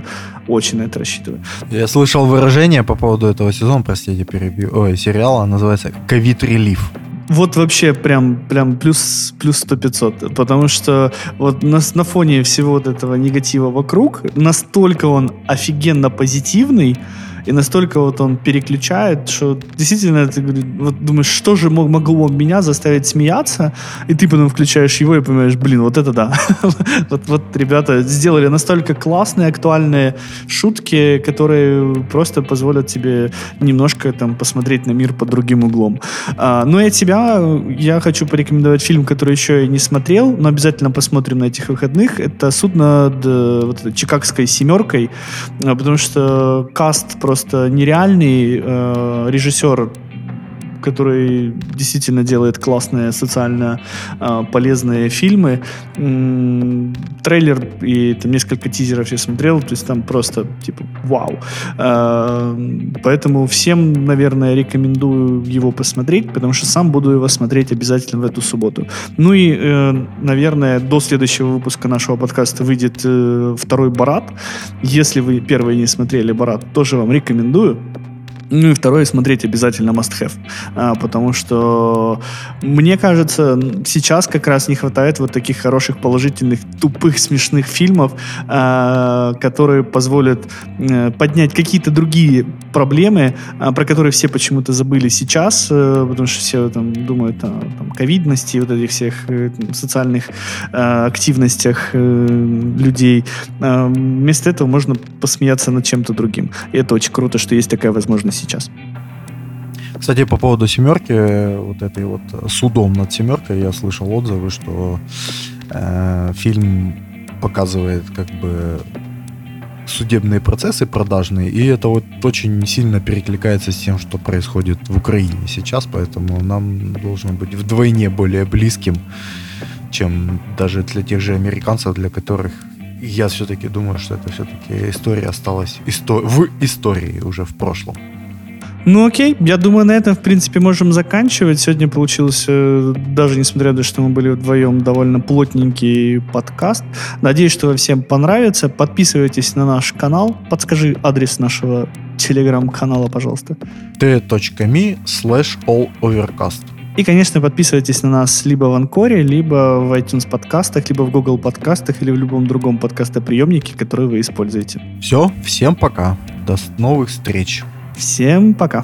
Очень на это рассчитываю. Я слышал выражение по поводу этого сезона, простите, перебью. Ой, сериала, называется «Ковид релиф». Вот вообще прям, прям плюс, плюс 100-500. Потому что вот на, на фоне всего вот этого негатива вокруг, настолько он офигенно позитивный, и настолько вот он переключает, что действительно ты вот думаешь, что же могло меня заставить смеяться, и ты потом включаешь его и понимаешь, блин, вот это да. (laughs) вот, вот ребята сделали настолько классные, актуальные шутки, которые просто позволят тебе немножко там посмотреть на мир под другим углом. А, ну и от тебя я хочу порекомендовать фильм, который еще и не смотрел, но обязательно посмотрим на этих выходных. Это «Суд над вот этой Чикагской семеркой», а, потому что каст просто просто нереальный э, режиссер который действительно делает классные социально э, полезные фильмы. М-м, трейлер и там несколько тизеров я смотрел, то есть там просто типа вау. Э, поэтому всем, наверное, рекомендую его посмотреть, потому что сам буду его смотреть обязательно в эту субботу. Ну и, э, наверное, до следующего выпуска нашего подкаста выйдет э, второй Барат. Если вы первый не смотрели Барат, тоже вам рекомендую. Ну и второе, смотреть обязательно must have. А, потому что, мне кажется, сейчас как раз не хватает вот таких хороших, положительных, тупых, смешных фильмов, а, которые позволят а, поднять какие-то другие проблемы, а, про которые все почему-то забыли сейчас, а, потому что все там думают о там, ковидности, вот этих всех а, социальных а, активностях а, людей. А, вместо этого можно посмеяться над чем-то другим. И это очень круто, что есть такая возможность сейчас. Кстати, по поводу семерки, вот этой вот судом над семеркой, я слышал отзывы, что э, фильм показывает как бы судебные процессы продажные, и это вот очень сильно перекликается с тем, что происходит в Украине сейчас, поэтому нам должно быть вдвойне более близким, чем даже для тех же американцев, для которых я все-таки думаю, что это все-таки история осталась исто- в истории уже в прошлом. Ну окей, я думаю, на этом, в принципе, можем заканчивать. Сегодня получился, даже несмотря на то, что мы были вдвоем, довольно плотненький подкаст. Надеюсь, что всем понравится. Подписывайтесь на наш канал. Подскажи адрес нашего телеграм-канала, пожалуйста. t.me slash allovercast. И, конечно, подписывайтесь на нас либо в Анкоре, либо в iTunes подкастах, либо в Google подкастах, или в любом другом подкастоприемнике, который вы используете. Все, всем пока. До новых встреч. Всем пока.